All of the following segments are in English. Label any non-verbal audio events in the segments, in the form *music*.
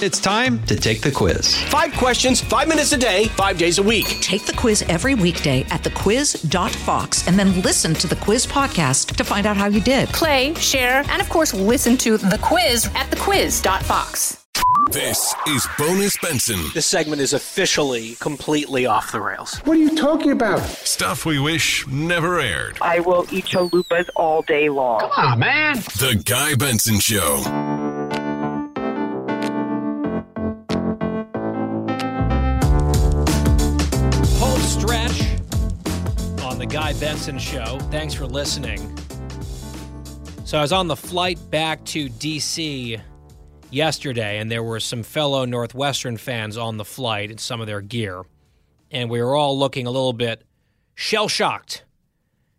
It's time to take the quiz. Five questions, five minutes a day, five days a week. Take the quiz every weekday at thequiz.fox and then listen to the quiz podcast to find out how you did. Play, share, and of course, listen to the quiz at thequiz.fox. This is Bonus Benson. This segment is officially completely off the rails. What are you talking about? Stuff we wish never aired. I will eat chalupas all day long. Come on, man. The Guy Benson Show. Guy Benson Show. Thanks for listening. So I was on the flight back to DC yesterday, and there were some fellow Northwestern fans on the flight in some of their gear. And we were all looking a little bit shell shocked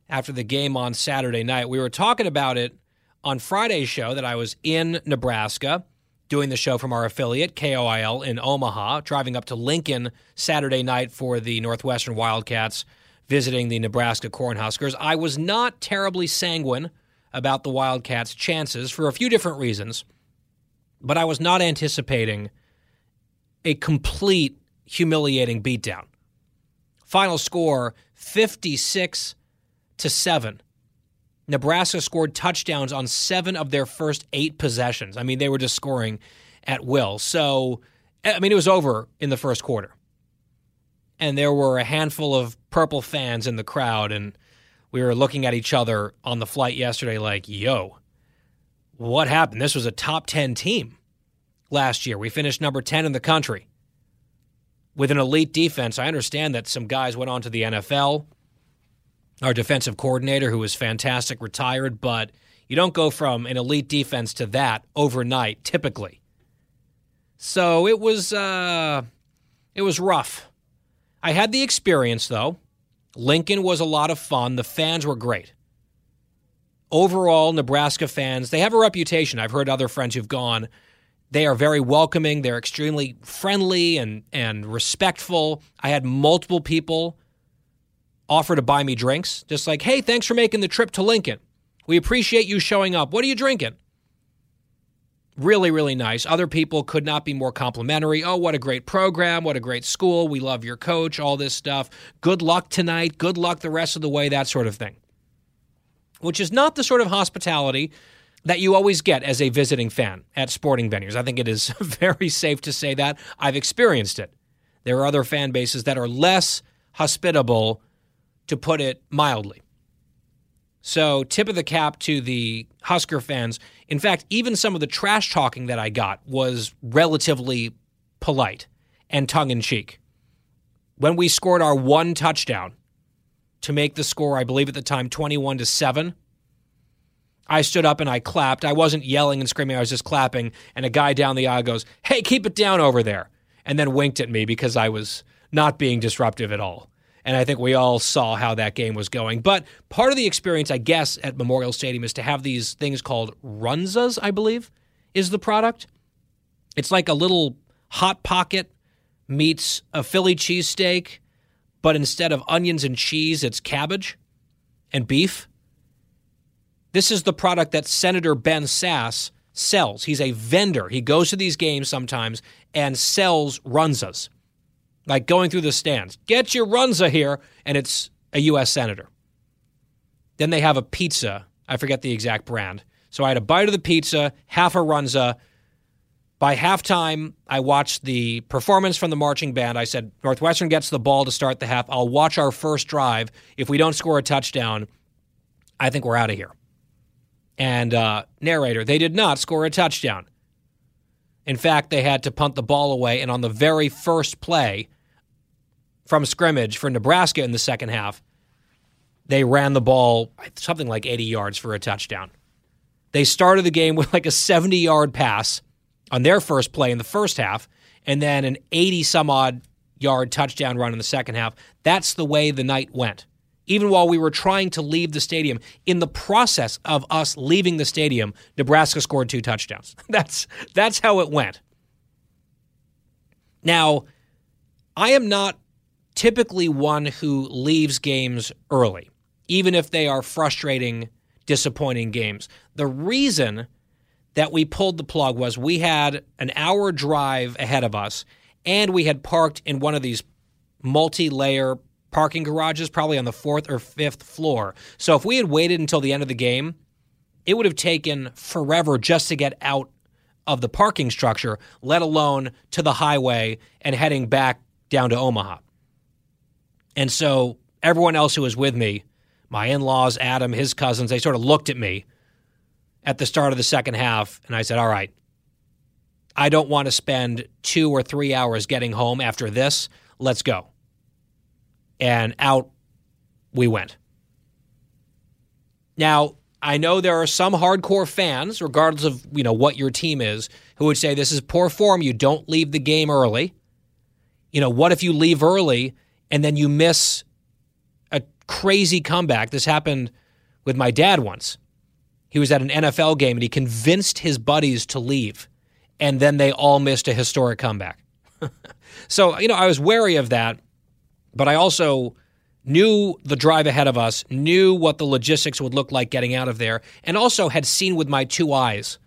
after the game on Saturday night. We were talking about it on Friday's show that I was in Nebraska doing the show from our affiliate, KOIL, in Omaha, driving up to Lincoln Saturday night for the Northwestern Wildcats visiting the Nebraska Cornhuskers. I was not terribly sanguine about the Wildcats' chances for a few different reasons, but I was not anticipating a complete humiliating beatdown. Final score 56 to 7. Nebraska scored touchdowns on seven of their first eight possessions. I mean, they were just scoring at will. So, I mean, it was over in the first quarter. And there were a handful of purple fans in the crowd, and we were looking at each other on the flight yesterday like, yo, what happened? This was a top 10 team last year. We finished number 10 in the country with an elite defense. I understand that some guys went on to the NFL our defensive coordinator, who was fantastic, retired, but you don't go from an elite defense to that overnight, typically. So it was uh, it was rough. I had the experience though. Lincoln was a lot of fun. The fans were great. Overall, Nebraska fans, they have a reputation. I've heard other friends who've gone. They are very welcoming. They're extremely friendly and, and respectful. I had multiple people offer to buy me drinks, just like, hey, thanks for making the trip to Lincoln. We appreciate you showing up. What are you drinking? Really, really nice. Other people could not be more complimentary. Oh, what a great program. What a great school. We love your coach, all this stuff. Good luck tonight. Good luck the rest of the way, that sort of thing. Which is not the sort of hospitality that you always get as a visiting fan at sporting venues. I think it is *laughs* very safe to say that. I've experienced it. There are other fan bases that are less hospitable to put it mildly. So, tip of the cap to the Husker fans. In fact, even some of the trash talking that I got was relatively polite and tongue in cheek. When we scored our one touchdown to make the score, I believe at the time 21 to 7, I stood up and I clapped. I wasn't yelling and screaming, I was just clapping. And a guy down the aisle goes, Hey, keep it down over there. And then winked at me because I was not being disruptive at all. And I think we all saw how that game was going. But part of the experience, I guess, at Memorial Stadium is to have these things called runzas, I believe, is the product. It's like a little hot pocket meets a Philly cheesesteak, but instead of onions and cheese, it's cabbage and beef. This is the product that Senator Ben Sasse sells. He's a vendor. He goes to these games sometimes and sells runzas like going through the stands. Get your runza here, and it's a U.S. senator. Then they have a pizza. I forget the exact brand. So I had a bite of the pizza, half a runza. By halftime, I watched the performance from the marching band. I said, Northwestern gets the ball to start the half. I'll watch our first drive. If we don't score a touchdown, I think we're out of here. And uh, narrator, they did not score a touchdown. In fact, they had to punt the ball away. And on the very first play from scrimmage for Nebraska in the second half, they ran the ball something like 80 yards for a touchdown. They started the game *laughs* with like a 70 yard pass on their first play in the first half, and then an 80 some odd yard touchdown run in the second half. That's the way the night went. Even while we were trying to leave the stadium, in the process of us leaving the stadium, Nebraska scored two touchdowns. *laughs* That's that's how it went. Now, I am not typically one who leaves games early, even if they are frustrating, disappointing games. The reason that we pulled the plug was we had an hour drive ahead of us, and we had parked in one of these multi layer parking garages, probably on the fourth or fifth floor. So if we had waited until the end of the game, it would have taken forever just to get out of the parking structure, let alone to the highway and heading back down to Omaha. And so everyone else who was with me, my in laws, Adam, his cousins, they sort of looked at me at the start of the second half, and I said, All right, I don't want to spend two or three hours getting home after this. Let's go. And out we went. Now, I know there are some hardcore fans, regardless of you know what your team is, who would say this is poor form. You don't leave the game early. You know, what if you leave early and then you miss a crazy comeback? This happened with my dad once. He was at an NFL game and he convinced his buddies to leave, and then they all missed a historic comeback. *laughs* so, you know, I was wary of that, but I also knew the drive ahead of us, knew what the logistics would look like getting out of there, and also had seen with my two eyes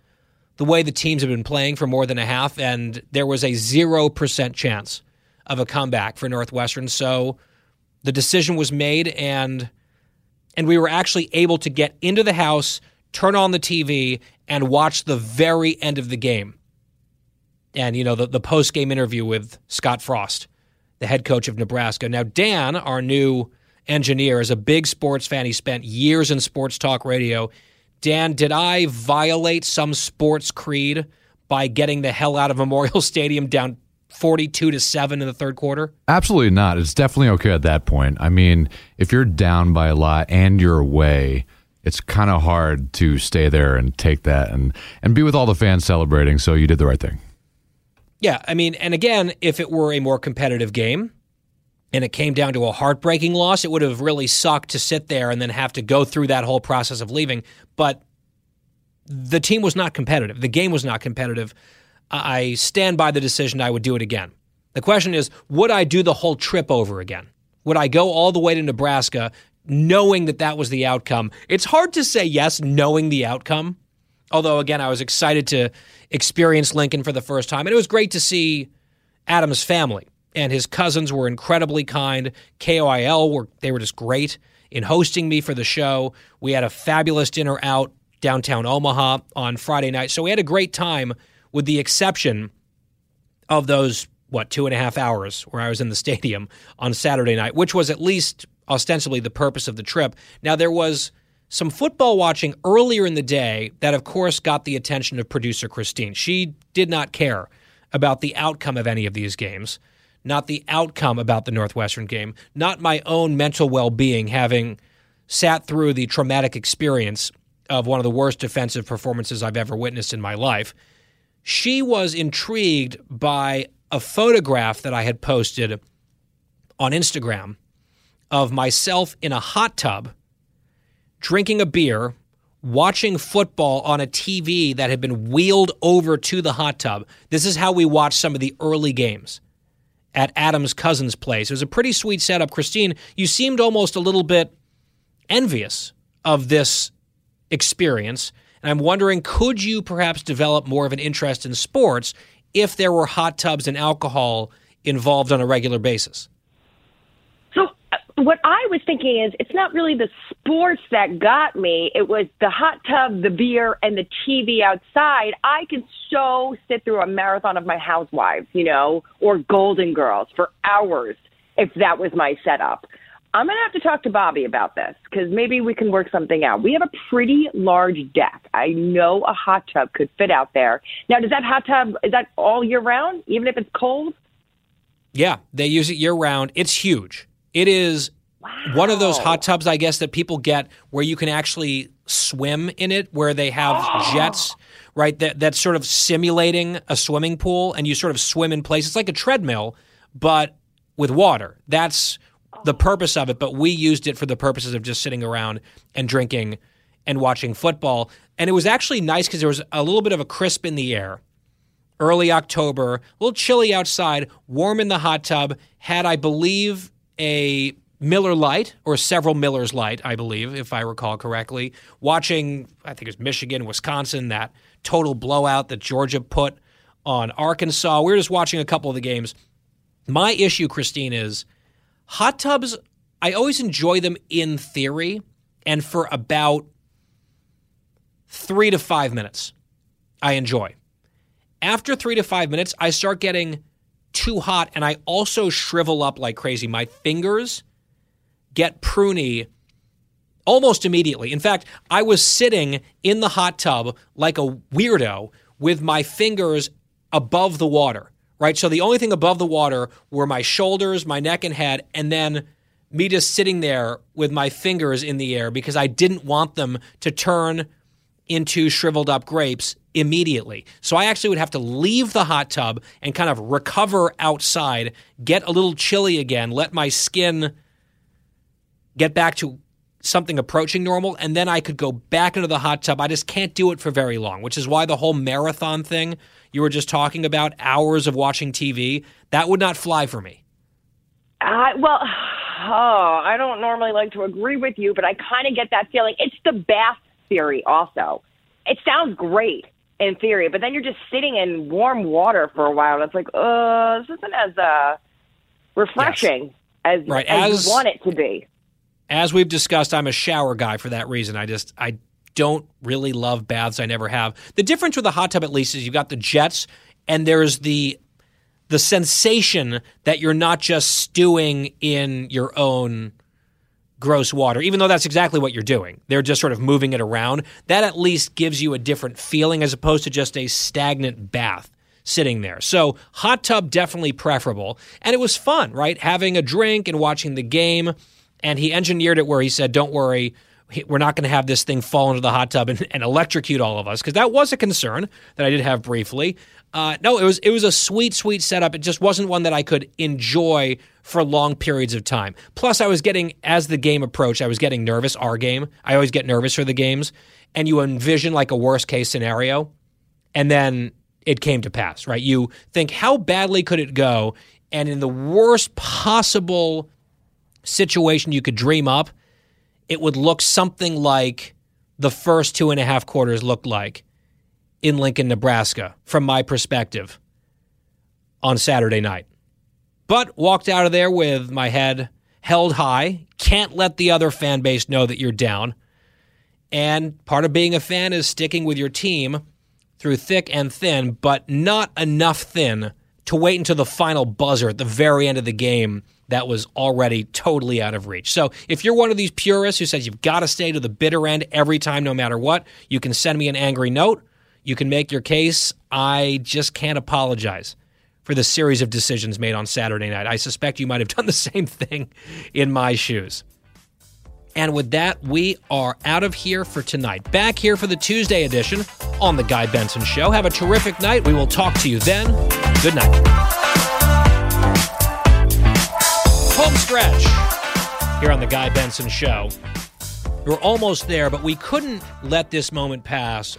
the way the teams have been playing for more than a half, and there was a 0% chance of a comeback for Northwestern. So the decision was made, and and we were actually able to get into the house, turn on the TV, and watch the very end of the game. And you know the the post game interview with Scott Frost the head coach of Nebraska. Now, Dan, our new engineer, is a big sports fan. He spent years in sports talk radio. Dan, did I violate some sports creed by getting the hell out of *laughs* Memorial Stadium down 42 to 7 in the third quarter? Absolutely not. It's definitely okay at that point. I mean, if you're down by a lot and you're away, it's kind of hard to stay there and take that and and be with all the fans celebrating, so you did the right thing. Yeah, I mean, and again, if it were a more competitive game and it came down to a heartbreaking loss, it would have really sucked to sit there and then have to go through that whole process of leaving. But the team was not competitive. The game was not competitive. I stand by the decision I would do it again. The question is, would I do the whole trip over again? Would I go all the way to Nebraska knowing that that was the outcome? It's hard to say yes knowing the outcome. Although, again, I was excited to experience Lincoln for the first time. And it was great to see Adam's family and his cousins were incredibly kind. KOIL were they were just great in hosting me for the show. We had a fabulous dinner out downtown Omaha on Friday night. So we had a great time with the exception of those what two and a half hours where I was in the stadium on Saturday night, which was at least ostensibly the purpose of the trip. Now there was some football watching earlier in the day that, of course, got the attention of producer Christine. She did not care about the outcome of any of these games, not the outcome about the Northwestern game, not my own mental well being, having sat through the traumatic experience of one of the worst defensive performances I've ever witnessed in my life. She was intrigued by a photograph that I had posted on Instagram of myself in a hot tub drinking a beer, watching football on a TV that had been wheeled over to the hot tub. This is how we watched some of the early games at Adam's cousin's place. It was a pretty sweet setup. Christine, you seemed almost a little bit envious of this experience. And I'm wondering could you perhaps develop more of an interest in sports if there were hot tubs and alcohol involved on a regular basis? What I was thinking is it's not really the sports that got me. It was the hot tub, the beer, and the TV outside. I could so sit through a marathon of my housewives, you know, or Golden Girls for hours if that was my setup. I'm going to have to talk to Bobby about this because maybe we can work something out. We have a pretty large deck. I know a hot tub could fit out there. Now, does that hot tub, is that all year round, even if it's cold? Yeah, they use it year round. It's huge. It is wow. one of those hot tubs, I guess, that people get where you can actually swim in it, where they have oh. jets, right? That that's sort of simulating a swimming pool, and you sort of swim in place. It's like a treadmill, but with water. That's the oh. purpose of it. But we used it for the purposes of just sitting around and drinking and watching football. And it was actually nice because there was a little bit of a crisp in the air. Early October, a little chilly outside, warm in the hot tub. Had, I believe, a Miller Lite or several Miller's Light, I believe, if I recall correctly, watching, I think it was Michigan, Wisconsin, that total blowout that Georgia put on Arkansas. We were just watching a couple of the games. My issue, Christine, is hot tubs. I always enjoy them in theory and for about three to five minutes. I enjoy. After three to five minutes, I start getting too hot and I also shrivel up like crazy. My fingers get pruny almost immediately. In fact, I was sitting in the hot tub like a weirdo with my fingers above the water, right? So the only thing above the water were my shoulders, my neck and head, and then me just sitting there with my fingers in the air because I didn't want them to turn into shriveled up grapes immediately. So I actually would have to leave the hot tub and kind of recover outside, get a little chilly again, let my skin get back to something approaching normal, and then I could go back into the hot tub. I just can't do it for very long, which is why the whole marathon thing you were just talking about, hours of watching TV, that would not fly for me. Uh, well, *sighs* oh, I don't normally like to agree with you, but I kind of get that feeling. It's the bath theory, also. It sounds great in theory, but then you're just sitting in warm water for a while. And it's like, uh, this isn't as uh, refreshing yes. as, right. as, as you want it to be as we've discussed, I'm a shower guy for that reason. I just I don't really love baths. I never have. The difference with a hot tub, at least, is you've got the jets, and there's the the sensation that you're not just stewing in your own gross water, even though that's exactly what you're doing. They're just sort of moving it around. That at least gives you a different feeling as opposed to just a stagnant bath sitting there. So, hot tub definitely preferable. And it was fun, right? Having a drink and watching the game and he engineered it where he said, "Don't worry." We're not going to have this thing fall into the hot tub and, and electrocute all of us because that was a concern that I did have briefly. Uh, no, it was it was a sweet, sweet setup. It just wasn't one that I could enjoy for long periods of time. Plus, I was getting as the game approached, I was getting nervous. Our game, I always get nervous for the games, and you envision like a worst case scenario, and then it came to pass. Right? You think how badly could it go, and in the worst possible situation you could dream up, it would look something like the first two and a half quarters looked like in Lincoln, Nebraska, from my perspective on Saturday night. But walked out of there with my head held high. Can't let the other fan base know that you're down. And part of being a fan is sticking with your team through thick and thin, but not enough thin to wait until the final buzzer at the very end of the game that was already totally out of reach. So if you're one of these purists who says you've got to stay to the bitter end every time, no matter what, you can send me an angry note. You can make your case. I just can't apologize for the series of decisions made on Saturday night. I suspect you might have *laughs* done the same thing in my shoes. And with that, we are out of here for tonight. Back here for the Tuesday edition on The Guy Benson Show. Have a terrific night. We will talk to you then. Good night. home stretch here on the Guy Benson Show. We're almost there, but we couldn't let this moment pass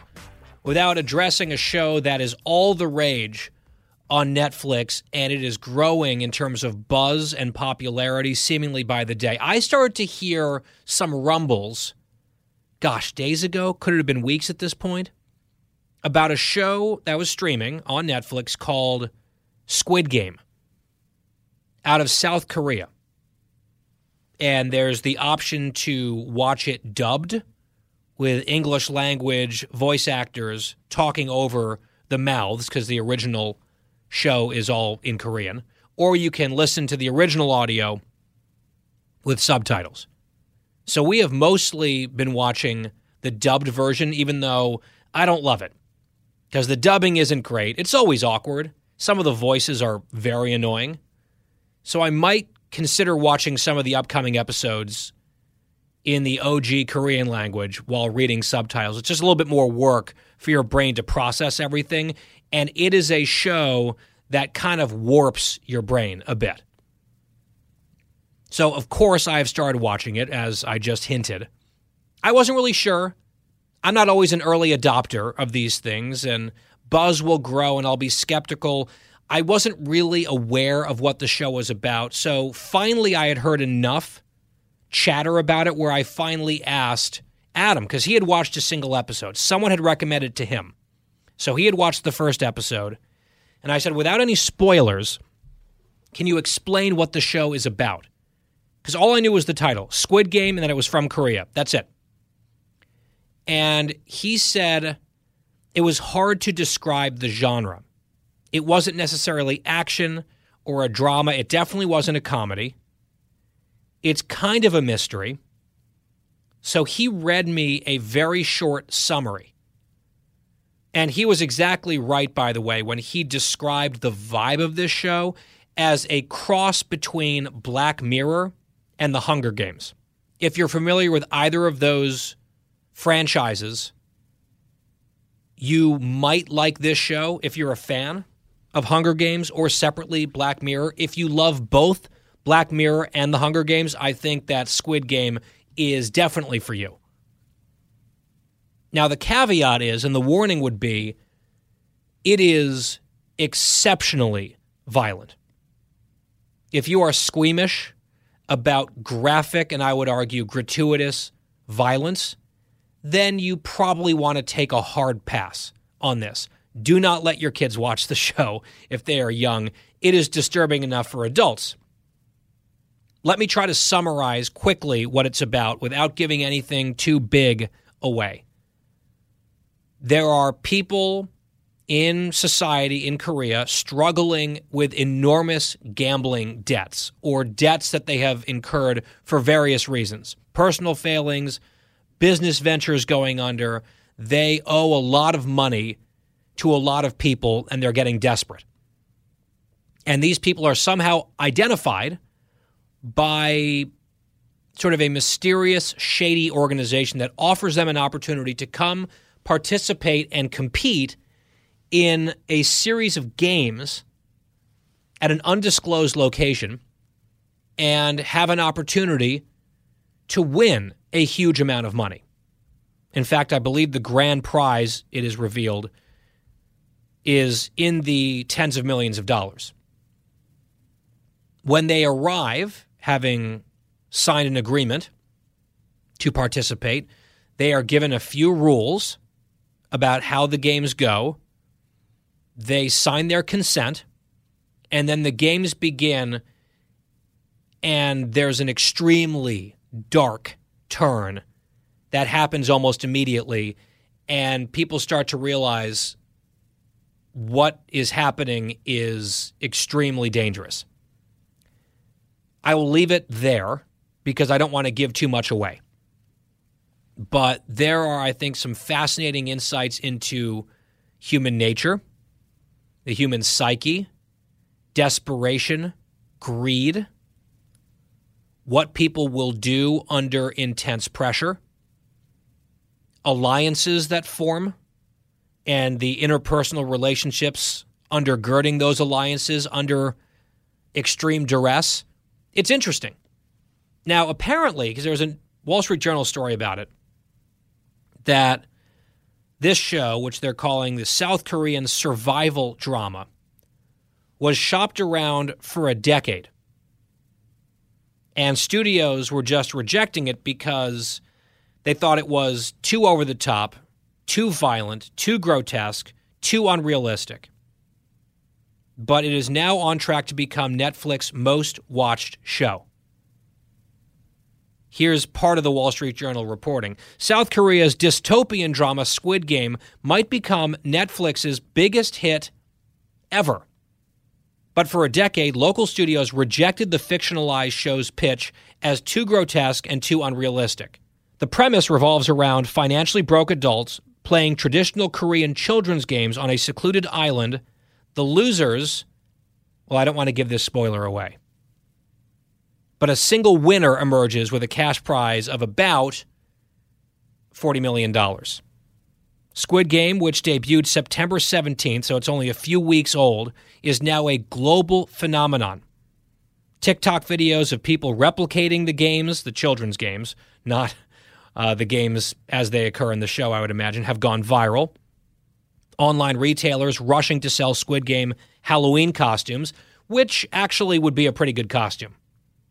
without addressing a show that is all the rage on Netflix, and it is growing in terms of buzz and popularity seemingly by the day. I started to hear some rumbles, gosh, days ago, could it have been weeks at this point, about a show that was streaming on Netflix called Squid Game out of South Korea. And there's the option to watch it dubbed with English language voice actors talking over the mouths because the original show is all in Korean. Or you can listen to the original audio with subtitles. So we have mostly been watching the dubbed version, even though I don't love it because the dubbing isn't great. It's always awkward. Some of the voices are very annoying. So I might consider watching some of the upcoming episodes in the OG Korean language while reading subtitles. It's just a little bit more work for your brain to process everything. And it is a show that kind of warps your brain a bit. So, of course, I have started watching it, as I just hinted. I wasn't really sure. I'm not always an early adopter of these things, and buzz will grow, and I'll be skeptical I wasn't really aware of what the show was about. So finally, I had heard enough chatter about it where I finally asked Adam, because he had watched a single episode. Someone had recommended it to him. So he had watched the first episode, and I said, without any spoilers, can you explain what the show is about? Because all I knew was the title Squid Game, and that it was from Korea. That's it. And he said it was hard to describe the genre. It wasn't necessarily action or a drama, it definitely wasn't a comedy. It's kind of a mystery. So he read me a very short summary. And he was exactly right, by the way, when he described the vibe of this show as a cross between Black Mirror and The Hunger Games. If you're familiar with either of those franchises, you might like this show if you're a fan of Hunger Games or separately Black Mirror. If you love both Black Mirror and The Hunger Games, I think that Squid Game is definitely for you. Now, the caveat is, and the warning would be, it is exceptionally violent. If you are squeamish about graphic and I would argue gratuitous violence, then you probably want to take a hard pass on this. Do not let your kids watch the *laughs* show if they are young. It is disturbing enough for adults. Let me try to summarize quickly what it's about without giving anything too big away. There are people in society in Korea struggling with enormous gambling debts or debts that they have incurred for various reasons personal failings, business ventures going under. They owe a lot of money to a lot of people and they're getting desperate. And these people are somehow identified by sort of a mysterious, shady organization that offers them an opportunity to come participate and compete in a series of games at an undisclosed location and have an opportunity to win a huge amount of money. In fact, I believe the grand prize, it is revealed, is in the tens of millions of dollars. When they arrive, having signed an agreement to participate, they are given a few rules about how the games go. They sign their consent, and then the games begin, and there's an extremely dark turn that happens almost immediately, and people start to realize what is happening is extremely dangerous. I will leave it there because I don't want to give too much away. But there are, I think, some fascinating insights into human nature, the human psyche, desperation, greed, what people will do under intense pressure, alliances that form, and the interpersonal relationships undergirding those alliances under extreme duress. It's interesting. Now, apparently, because there was a Wall Street Journal story about it, that this show, which they're calling the South Korean survival drama, was shopped around for a decade. And studios were just rejecting it because they thought it was too over the top, too violent, too grotesque, too unrealistic. But it is now on track to become Netflix's most watched show. Here's part of the Wall Street Journal reporting. South Korea's dystopian drama Squid Game might become Netflix's biggest hit ever. But for a decade, local studios rejected the fictionalized show's pitch as too grotesque and too unrealistic. The premise revolves around financially broke adults playing traditional Korean children's games on a secluded island. The losers, well, I don't want to give this spoiler away, but a single winner emerges with a cash prize of about $40 million. Squid Game, which debuted September 17th, so it's only a few weeks old, is now a global phenomenon. TikTok videos of people replicating the games, the children's games, not uh, the games as they occur in the show, I would imagine, have gone viral. Online retailers rushing to sell Squid Game Halloween costumes, which actually would be a pretty good costume,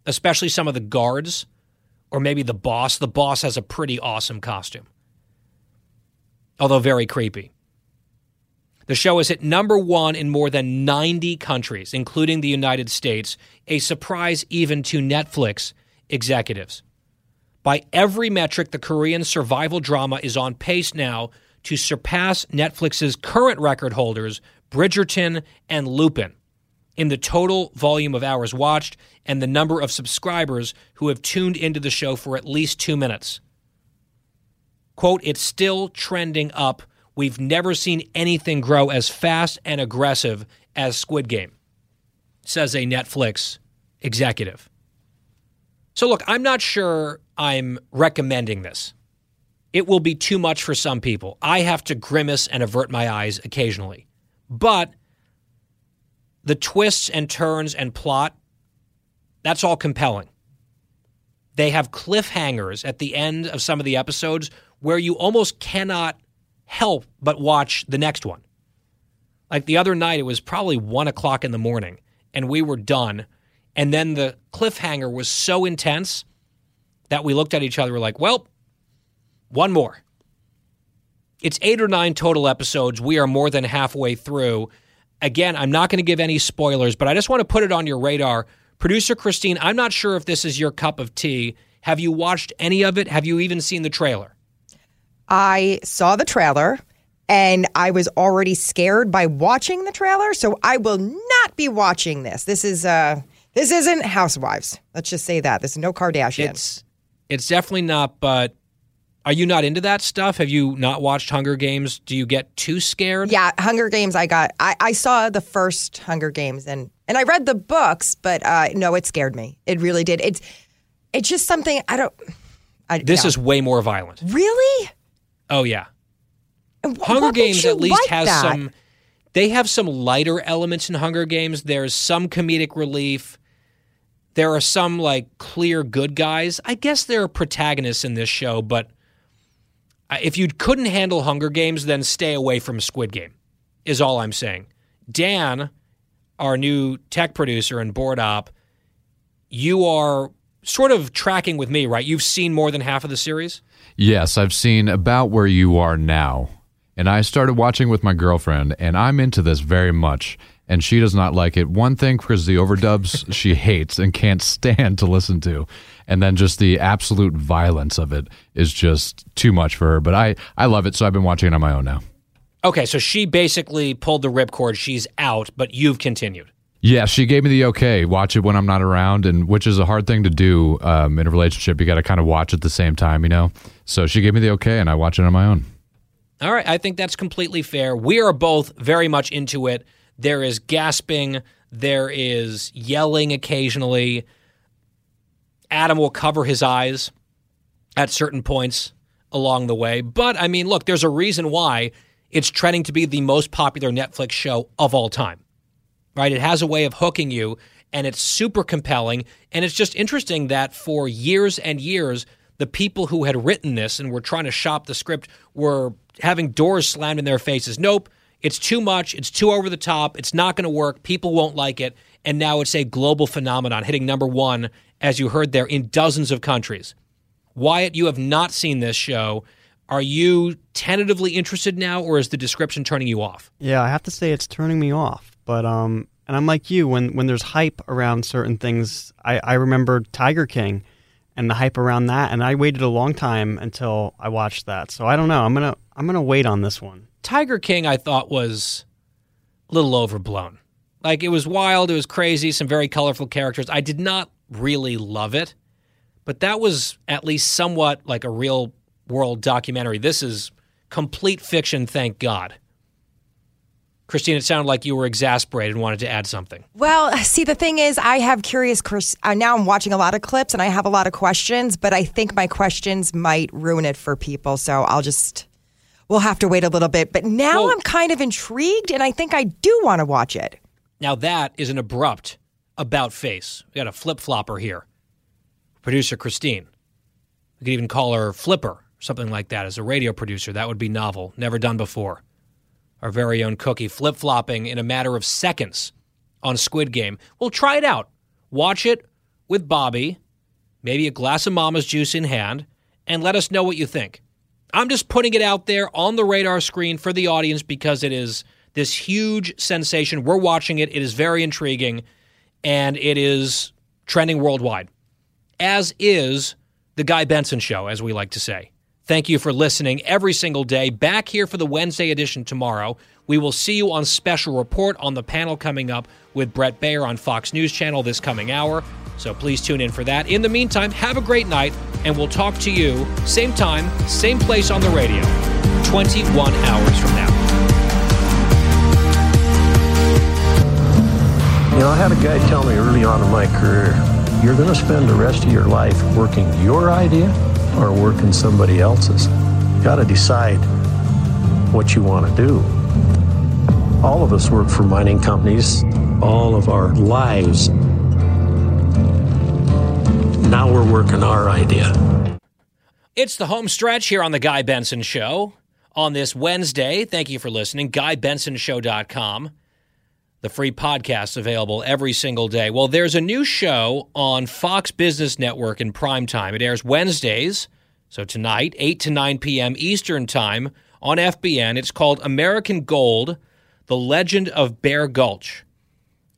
especially some of the guards or maybe the boss. The boss has a pretty awesome costume, although very creepy. The show is hit number one in more than 90 countries, including the United States, a surprise even to Netflix executives. By every metric, the Korean survival drama is on pace now to surpass Netflix's current record holders, Bridgerton and Lupin, in the total volume of hours watched and the number of subscribers who have tuned into the show for at least two minutes. Quote, it's still trending up. We've never seen anything grow as fast and aggressive as Squid Game, says a Netflix executive. So, look, I'm not sure I'm recommending this. It will be too much for some people. I have to grimace and avert my eyes occasionally. But the twists and turns and plot, that's all compelling. They have cliffhangers at the end of some of the episodes where you almost cannot help but watch the next one. Like the other night, it was probably one o'clock in the morning, and we were done. And then the cliffhanger was so intense that we looked at each other, we're like, well, one more. It's eight or nine total episodes. We are more than halfway through. Again, I'm not going to give any spoilers, but I just want to put it on your radar. Producer Christine, I'm not sure if this is your cup of tea. Have you watched any of it? Have you even seen the trailer? I saw the trailer and I was already scared by watching the trailer, so I will not be watching this. This is uh this isn't Housewives. Let's just say that. This is no Kardashians. It's it's definitely not, but are you not into that stuff? Have you not watched Hunger Games? Do you get too scared? Yeah, Hunger Games. I got. I, I saw the first Hunger Games and and I read the books, but uh, no, it scared me. It really did. It's it's just something I don't. I, This no. is way more violent. really Oh yeah. Wh- Hunger Games at least like has that? some they have some lighter elements in Hunger Games. There's some comedic relief. There are some like clear good guys. I guess there are protagonists in this show, but Uh, if you couldn't handle Hunger Games, then stay away from Squid Game. Is all I'm saying. Dan, our new tech producer and board op, you are sort of tracking with me, right? You've seen more than half of the series. Yes, I've seen about where you are now. And I started watching with my girlfriend, and I'm into this very much. And she does not like it. One thing, because the overdubs *laughs* she hates and can't stand to listen to. And then just the absolute violence of it is just too much for her. But I, I love it, so I've been watching it on my own now. Okay, so she basically pulled the ripcord. She's out, but you've continued. Yeah, she gave me the okay. Watch it when I'm not around, and which is a hard thing to do um, in a relationship. You got to kind of watch at the same time, you know. So she gave me the okay, and I watch it on my own. All right, I think that's completely fair. We are both very much into it. There is gasping, there is yelling occasionally. Adam will cover his eyes at certain points along the way. But I mean, look, there's a reason why it's trending to be the most popular Netflix show of all time. Right? It has a way of hooking you and it's super compelling and it's just interesting that for years and years the people who had written this and were trying to shop the script were having doors slammed in their faces. Nope, it's too much, it's too over the top, it's not going to work, people won't like it, and now it's a global phenomenon hitting number 1 as you heard there in dozens of countries. Wyatt, you have not seen this show. Are you tentatively interested now, or is the description turning you off? Yeah, I have to say it's turning me off. But um, and I'm like you when when there's hype around certain things. I I remember Tiger King, and the hype around that, and I waited a long time until I watched that. So I don't know. I'm gonna I'm gonna wait on this one. Tiger King, I thought was a little overblown. Like it was wild, it was crazy, some very colorful characters. I did not really love it, but that was at least somewhat like a real world documentary. This is complete fiction, thank God. Christine, it sounded like you were exasperated and wanted to add something. Well, see, the thing is, I have curious. Chris, uh, now I'm watching a lot of clips and I have a lot of questions, but I think my questions might ruin it for people. So I'll just, we'll have to wait a little bit. But now Well- I'm kind of intrigued and I think I do want to watch it. Now that is an abrupt about face. We got a flip flopper here. Producer Christine. We could even call her Flipper, something like that, as a radio producer. That would be novel, never done before. Our very own cookie flip flopping in a matter of seconds on Squid Game. We'll try it out. Watch it with Bobby, maybe a glass of mama's juice in hand, and let us know what you think. I'm just putting it out there on the radar screen for the audience because it is this huge sensation. We're watching it. It is very intriguing, and it is trending worldwide, as is the Guy Benson Show, as we like to say. Thank you for listening every single day. Back here for the Wednesday edition tomorrow. We will see you on Special Report on the panel coming up with Bret Baier on Fox News Channel this coming hour. So please tune in for that. In the meantime, have a great night, and we'll talk to you same time, same place on the radio, 21 hours from now. You know, I had a guy tell me early on in my career, you're going to spend the rest of your life working your idea or working somebody else's. You got to decide what you want to do. All of us work for mining companies all of our lives. Now we're working our idea. It's the home stretch here on the Guy Benson Show on this Wednesday. Thank you for listening. GuyBensonShow.com. The free podcast available every single day. Well, there's a new show on Fox Business Network in prime time. It airs Wednesdays, so tonight, 8 to 9 p.m. Eastern Time on FBN. It's called American Gold The Legend of Bear Gulch.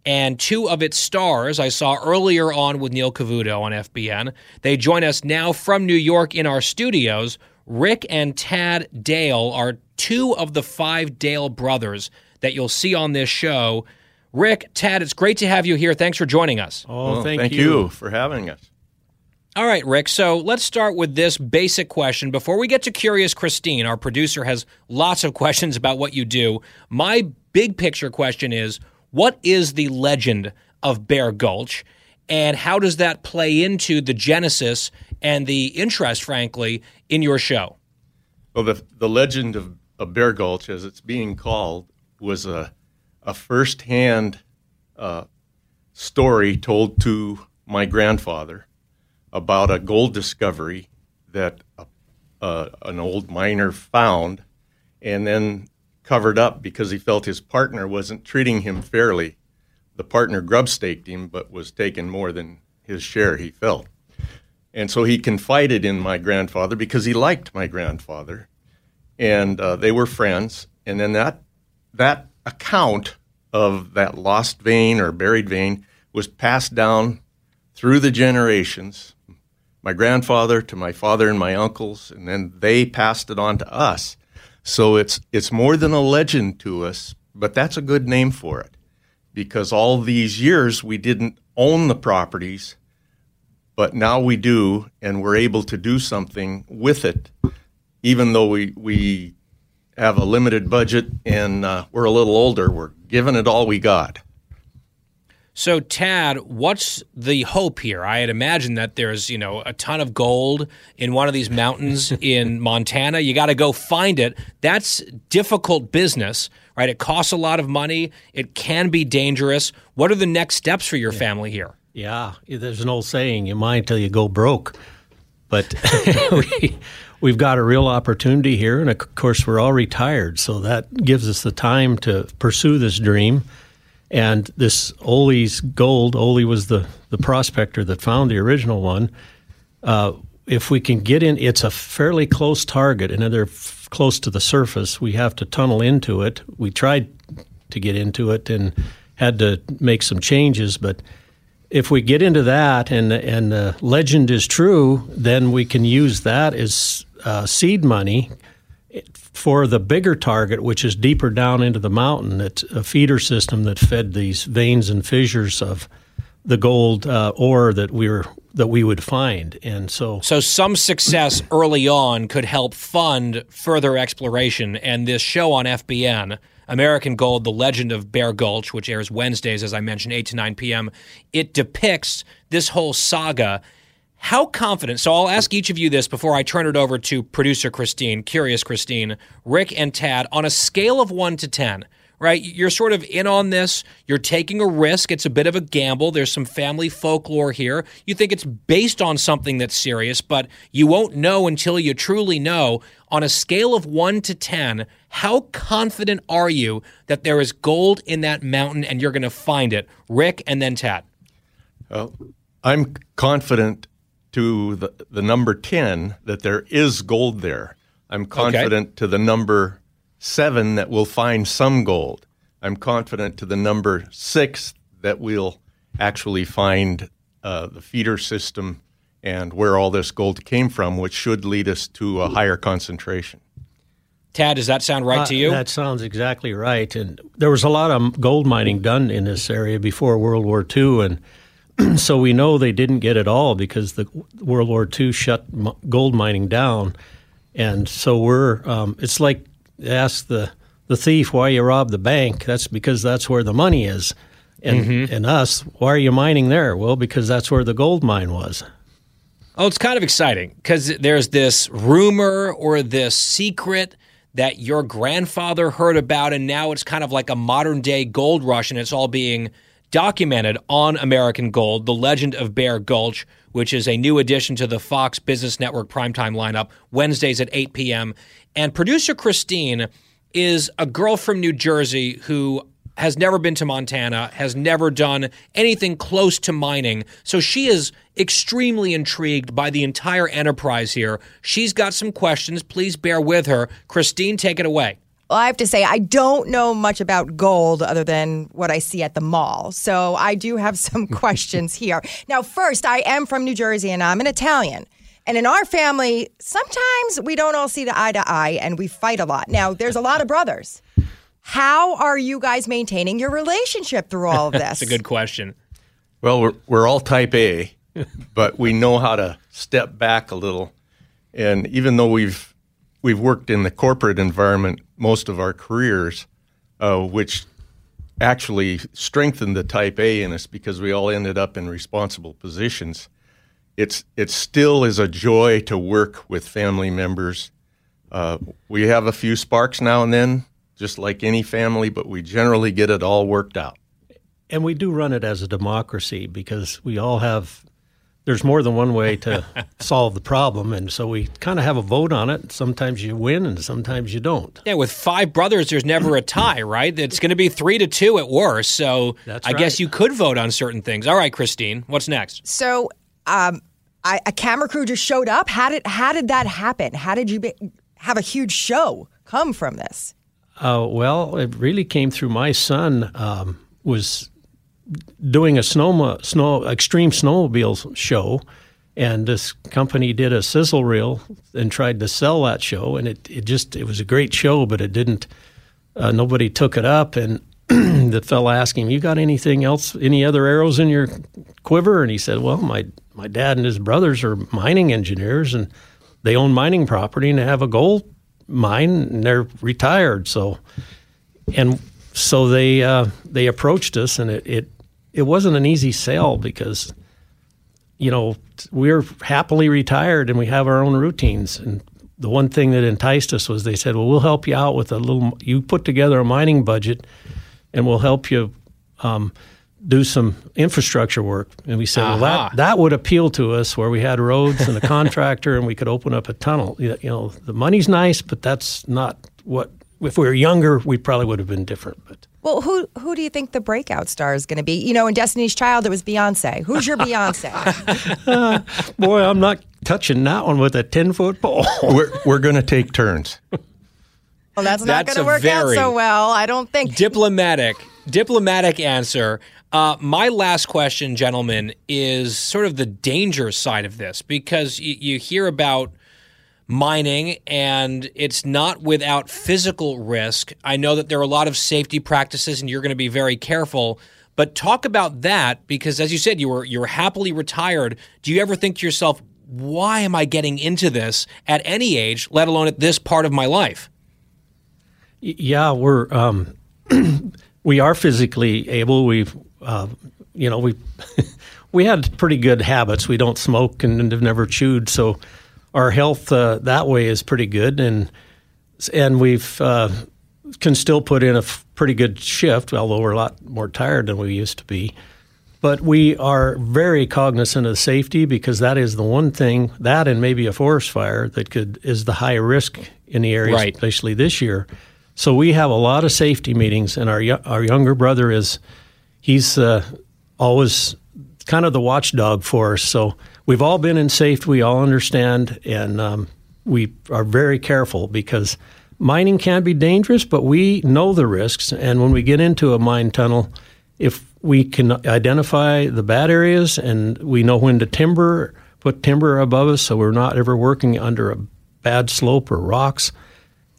And two of its stars I saw earlier on with Neil Cavuto on FBN. They join us now from New York in our studios. Rick and Tad Dale are two of the five Dale brothers that you'll see on this show. Rick, Tad, it's great to have you here. Thanks for joining us. Oh, well, thank, thank you. you for having us. All right, Rick. So let's start with this basic question. Before we get to Curious Christine, our producer has lots of *laughs* questions about what you do. My big picture question is what is the legend of Bear Gulch? And how does that play into the genesis and the interest, frankly, in your show? Well, the, the legend of, of Bear Gulch, as it's being called, was a, a firsthand uh, story told to my grandfather about a gold discovery that a, an old miner found and then covered up because he felt his partner wasn't treating him fairly. The partner grubstaked him, but was taking more than his share, he felt. And so he confided in my grandfather because he liked my grandfather, and uh, they were friends. And then that that account of that lost vein or buried vein was passed down through the generations. My grandfather to my father and my uncles, and then they passed it on to us. So it's it's more than a legend to us, but that's a good name for it because all these years we didn't own the properties, but now we do, and we're able to do something with it, even though we we have a limited budget and uh, we're a little older. We're giving it all we got. So, Tad, what's the hope here? I had imagined that there's, you know, a ton of gold in one of these mountains *laughs* in Montana. You got to go find it. That's difficult business, right? It costs a lot of money. It can be dangerous. What are the next steps for your yeah. family here? Yeah, there's an old saying: "You mine till you go broke." But *laughs* we, we've got a real opportunity here, and of course, we're all retired, so that gives us the time to pursue this dream and this Ole's gold, Ole was the, the prospector that found the original one. Uh, if we can get in, it's a fairly close target, and they're f- close to the surface. We have to tunnel into it. We tried to get into it and had to make some changes, but if we get into that and and the legend is true, then we can use that as uh, seed money for the bigger target, which is deeper down into the mountain, it's a feeder system that fed these veins and fissures of the gold uh, ore that we were that we would find, and so so some success early on could help fund further exploration. And this show on FBN, American Gold: The Legend of Bear Gulch, which airs Wednesdays, as I mentioned, eight to nine p.m., it depicts this whole saga how confident? So I'll ask each of you this before I turn it over to producer Christine, curious Christine, Rick, and Tad. On a scale of one to 10, right? You're sort of in on this. You're taking a risk. It's a bit of a gamble. There's some family folklore here. You think it's based on something that's serious, but you won't know until you truly know. On a scale of one to 10, how confident are you that there is gold in that mountain and you're going to find it? Rick and then Tad. Well, I'm confident to the, the number 10 that there is gold there. I'm confident okay. to the number seven that we'll find some gold. I'm confident to the number six that we'll actually find uh, the feeder system and where all this gold came from, which should lead us to a higher concentration. Tad, does that sound right Uh, to you? That sounds exactly right. And there was a lot of gold mining done in this area before World War II, and *clears throat* so we know they didn't get it all because the World War II shut gold mining down. And so we're um, it's like ask the the thief why you robbed the bank. That's because that's where the money is. And Mhm. and us, why are you mining there? Well, because that's where the gold mine was. Oh, it's kind of exciting because there's this rumor or this secret that your grandfather heard about, and now it's kind of like a modern day gold rush, and it's all being documented on American Gold, The Legend of Bear Gulch, which is a new addition to the Fox Business Network primetime lineup, Wednesdays at 8 p.m. And producer Christine is a girl from New Jersey who has never been to Montana, has never done anything close to mining. So she is extremely intrigued by the entire enterprise here. She's got some questions. Please bear with her. Christine, take it away. Well, I have to say, I don't know much about gold other than what I see at the mall. So I do have some *laughs* questions here. Now, first, I am from New Jersey and I'm an Italian. And in our family, sometimes we don't all see the eye to eye and we fight a lot. Now, there's a lot of brothers. How are you guys maintaining your relationship through all of this? *laughs* That's a good question. Well, we're, we're all type A, *laughs* but we know how to step back a little. And even though we've we've worked in the corporate environment most of our careers, uh, which actually strengthened the type A in us because we all ended up in responsible positions. It's it still is a joy to work with family members. Uh, we have a few sparks now and then, just like any family, but we generally get it all worked out. And we do run it as a democracy because we all have, there's more than one way to *laughs* solve the problem. And so we kind of have a vote on it. Sometimes you win and sometimes you don't. Yeah, with five brothers, there's never a tie, *clears throat* right? It's going to be three to two at worst. So That's I guess you could vote on certain things. All right, Christine, what's next? So, um, I, a camera crew just showed up. How did how did that happen? How did you be, have a huge show come from this? Uh, well, it really came through my son um, was doing a snow, snow extreme snowmobile show, and this company did a sizzle reel and tried to sell that show, and it, it just it was a great show, but it didn't. Uh, nobody took it up, and *clears throat* the fellow asked him, "You got anything else? Any other arrows in your quiver?" And he said, "Well, my my dad and his brothers are mining engineers, and they own mining property and have a gold mine, and they're retired. So, and so they uh, they approached us, and it, it it wasn't an easy sell because you know we're happily retired and we have our own routines. And the one thing that enticed us was they said well we'll help you out with a little you put together a mining budget and we'll help you um, do some infrastructure work. And we said well that, that would appeal to us where we had roads and a contractor and we could open up a tunnel. You know the money's nice but that's not what if we were younger we probably would have been different but Well, who who do you think the breakout star is going to be? You know, in Destiny's Child, it was Beyonce. Who's your Beyonce? *laughs* boy i'm not touching that one with a 10 foot pole we're we're going to take turns. Well, that's not going to work out so well. I don't think. diplomatic diplomatic answer uh, my last question gentlemen is sort of the danger side of this because y- you hear about mining and it's not without physical risk i know that there are a lot of safety practices and you're going to be very careful but talk about that because as you said you were you were happily retired do you ever think to yourself why am i getting into this at any age let alone at this part of my life Yeah, we're um, *clears throat* we are physically able. We've uh, you know we *laughs* we had pretty good habits. We don't smoke and have never chewed, so our health uh, that way is pretty good. And and we've uh, can still put in a f- pretty good shift, although we're a lot more tired than we used to be. But we are very cognizant of safety because that is the one thing that and maybe a forest fire that could is the high risk in the area, Right. especially this year. So we have a lot of safety meetings, and our our younger brother is he's uh, always kind of the watchdog for us. So we've all been in safety, we all understand, and um, we are very careful because mining can be dangerous, but we know the risks. And when we get into a mine tunnel, if we can identify the bad areas and we know when to timber, put timber above us so we're not ever working under a bad slope or rocks.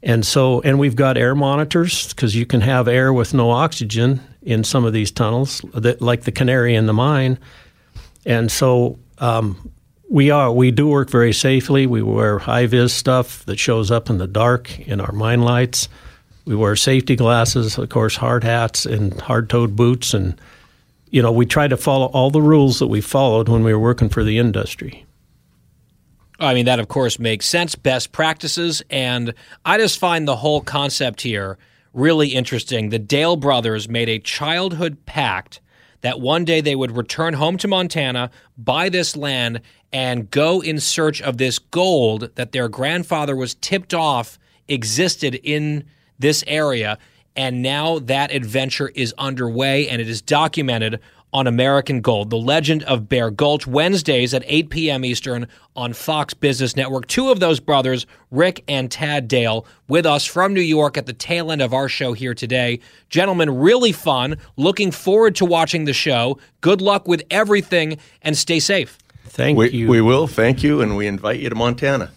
And so, and we've got air monitors because you can have air with no oxygen in some of these tunnels, like the canary in the mine. And so, um, we are we do work very safely. We wear high vis stuff that shows up in the dark in our mine lights. We wear safety glasses, of course, hard hats and hard toed boots, and you know we try to follow all the rules that we followed when we were working for the industry. I mean, that of course makes sense, best practices. And I just find the whole concept here really interesting. The Dale brothers made a childhood pact that one day they would return home to Montana, buy this land, and go in search of this gold that their grandfather was tipped off existed in this area. And now that adventure is underway and it is documented on American Gold, The Legend of Bear Gulch, Wednesdays at 8 p.m. Eastern on Fox Business Network. Two of those brothers, Rick and Tad Dale, with us from New York at the tail end of our show here today. Gentlemen, really fun. Looking forward to watching the show. Good luck with everything and stay safe. Thank we, you. We will. Thank you. And we invite you to Montana.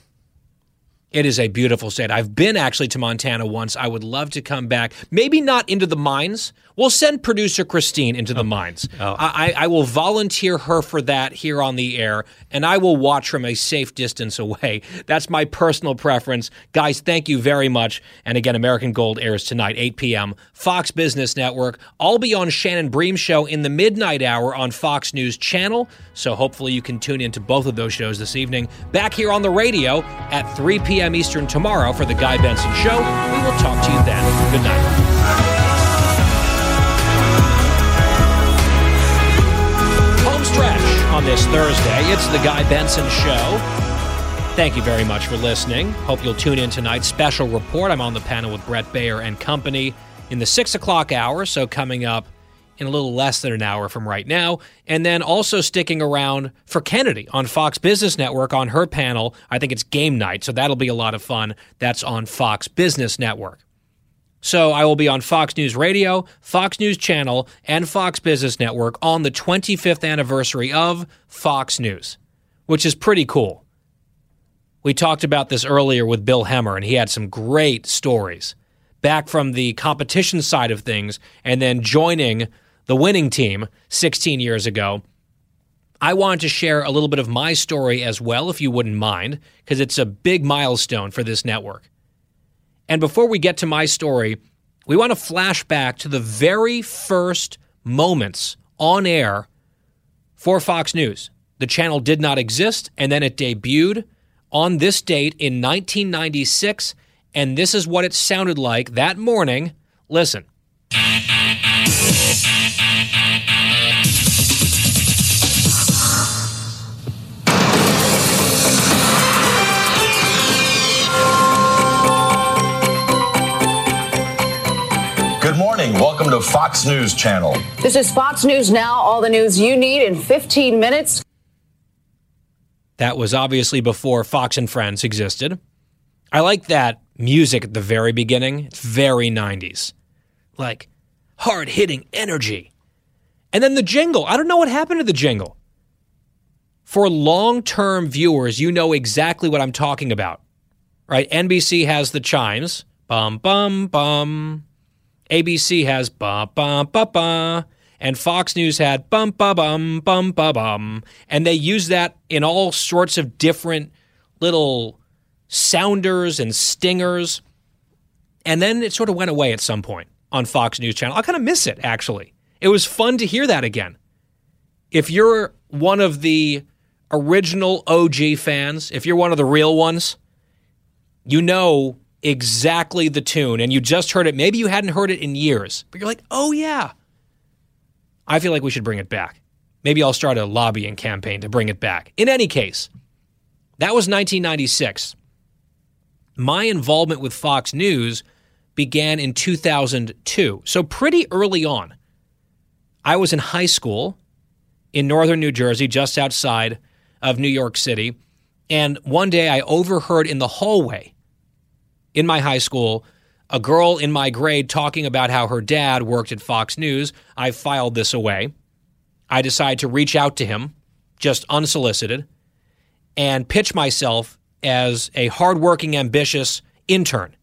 It is a beautiful state. I've been actually to Montana once. I would love to come back. Maybe not into the mines. We'll send producer Christine into the oh. mines. Oh. I, I will volunteer her for that here on the air, and I will watch from a safe distance away. That's my personal preference. Guys, thank you very much. And again, American Gold airs tonight, 8 p.m. Fox Business Network. I'll be on Shannon Bream's show in the midnight hour on Fox News Channel. So hopefully you can tune into both of those shows this evening. Back here on the radio at 3 p.m. Eastern tomorrow for The Guy Benson Show. We will talk to you then. Good night. On this Thursday. It's The Guy Benson Show. Thank you very much for listening. Hope you'll tune in tonight's special report. I'm on the panel with Bret Baier and company in the 6 o'clock hour, so coming up in a little less than an hour from right now. And then also sticking around for Kennedy on Fox Business Network on her panel. I think it's game night, so that'll be a lot of fun. That's on Fox Business Network. So I will be on Fox News Radio, Fox News Channel, and Fox Business Network on the 25th anniversary of Fox News, which is pretty cool. We talked about this earlier with Bill Hemmer, and he had some great stories back from the competition side of things and then joining the winning team 16 years ago. I wanted to share a little bit of my story as well, if you wouldn't mind, because it's a big milestone for this network. And before we get to my story, we want to flash back to the very first moments on air for Fox News. The channel did not exist, and then it debuted on this date in 1996, and this is what it sounded like that morning. Listen. Welcome to Fox News Channel. This is Fox News Now, all the news you need in 15 minutes. That was obviously before Fox and Friends existed. I like that music at the very beginning. It's very 90s. Like hard hitting energy. And then the jingle. I don't know what happened to the jingle. For long term viewers, you know exactly what I'm talking about. Right? NBC has the chimes. Bum, bum, bum. ABC has ba, ba, ba, ba. And Fox News had bum, ba, bum, bum, ba, bum. And they use that in all sorts of different little sounders and stingers. And then it sort of went away at some point on Fox News Channel. I kind of miss it, actually. It was fun to hear that again. If you're one of the original OG fans, if you're one of the real ones, you know exactly the tune and you just heard it. Maybe you hadn't heard it in years, but you're like, oh, yeah. I feel like we should bring it back. Maybe I'll start a lobbying campaign to bring it back. In any case, that was 1996. My involvement with Fox News began in 2002, so pretty early on. I was in high school in northern New Jersey, just outside of New York City, and one day I overheard in the hallway in my high school, a girl in my grade talking about how her dad worked at Fox News. I filed this away. I decided to reach out to him, just unsolicited, and pitch myself as a hardworking, ambitious intern.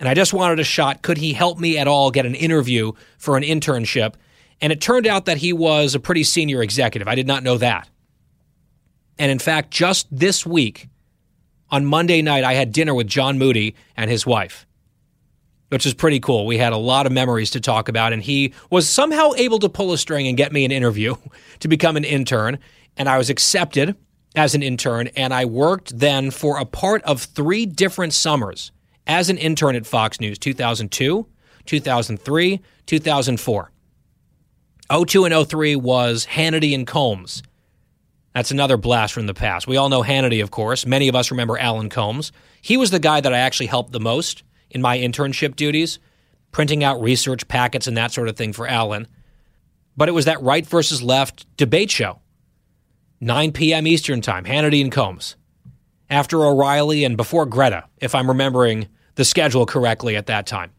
And I just wanted a shot. Could he help me at all get an interview for an internship? And it turned out that he was a pretty senior executive. I did not know that. And in fact, just this week, on Monday night, I had dinner with John Moody and his wife, which is pretty cool. We had a lot of memories to talk about, and he was somehow able to pull a string and get me an interview *laughs* to become an intern. And I was accepted as an intern, and I worked then for a part of three different summers as an intern at Fox News 2002, 2003, 2004. 02 and 03 was Hannity and Colmes. That's another blast from the past. We all know Hannity, of course. Many of us remember Alan Colmes. He was the guy that I actually helped the most in my internship duties, printing out research packets and that sort of thing for Alan. But it was that right versus left debate show, 9 p.m. Eastern Time, Hannity and Colmes. After O'Reilly and before Greta, if I'm remembering the schedule correctly at that time.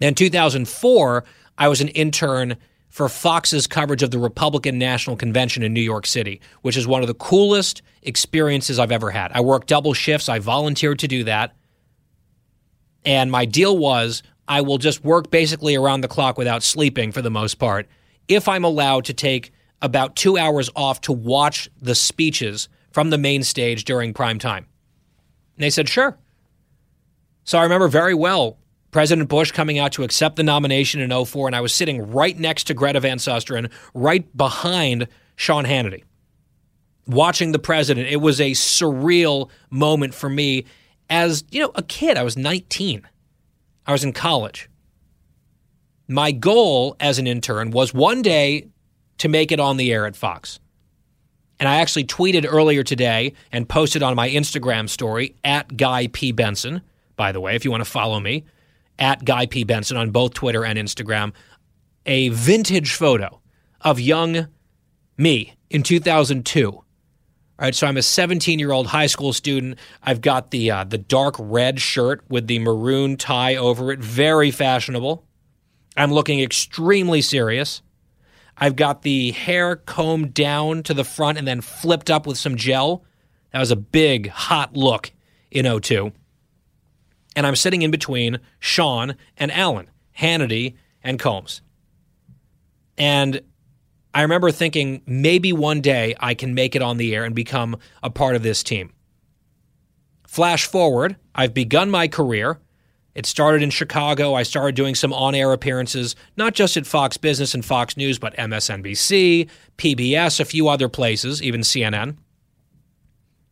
In 2004, I was an intern for Fox's coverage of the Republican National Convention in New York City, which is one of the coolest experiences I've ever had. I worked double shifts, I volunteered to do that. And my deal was I will just work basically around the clock without sleeping for the most part if I'm allowed to take about two hours off to watch the speeches from the main stage during prime time. And they said, sure. So I remember very well President Bush coming out to accept the nomination in 04, and I was sitting right next to Greta Van Susteren, right behind Sean Hannity. Watching the president, it was a surreal moment for me as, you know, a kid. I was 19. I was in college. My goal as an intern was one day to make it on the air at Fox. And I actually tweeted earlier today and posted on my Instagram story at Guy P. Benson, by the way, if you want to follow me at Guy P. Benson on both Twitter and Instagram, a vintage photo of young me in 2002. All right, so I'm a 17 year old high school student. I've got the uh, the dark red shirt with the maroon tie over it, very fashionable. I'm looking extremely serious. I've got the hair combed down to the front and then flipped up with some gel. That was a big, hot look in 02 and I'm sitting in between Sean and Alan, Hannity and Colmes. And I remember thinking maybe one day I can make it on the air and become a part of this team. Flash forward, I've begun my career. It started in Chicago. I started doing some on air appearances, not just at Fox Business and Fox News, but MSNBC, PBS, a few other places, even CNN.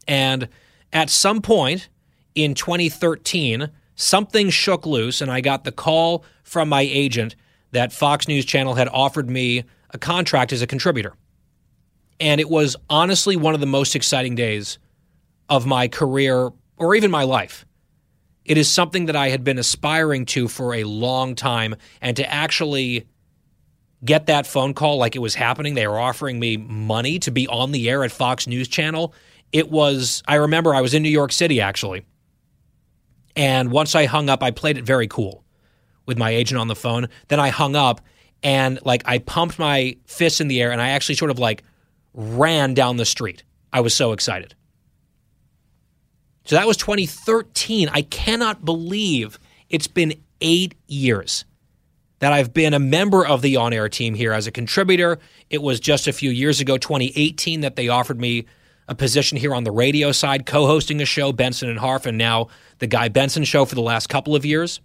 And at some point, in 2013, something shook loose, and I got the call from my agent that Fox News Channel had offered me a contract as a contributor. And it was honestly one of the most exciting days of my career or even my life. It is something that I had been aspiring to for a long time, and to actually get that phone call like it was happening, they were offering me money to be on the air at Fox News Channel. It was, I remember I was in New York City actually and once I hung up, I played it very cool with my agent on the phone. Then I hung up and like I pumped my fists in the air and I actually sort of like ran down the street. I was so excited. So that was 2013. I cannot believe it's been eight years that I've been a member of the on air team here as a contributor. It was just a few years ago, 2018, that they offered me a position here on the radio side, co hosting a show, Benson and Harf, and now the Guy Benson show for the last couple of years.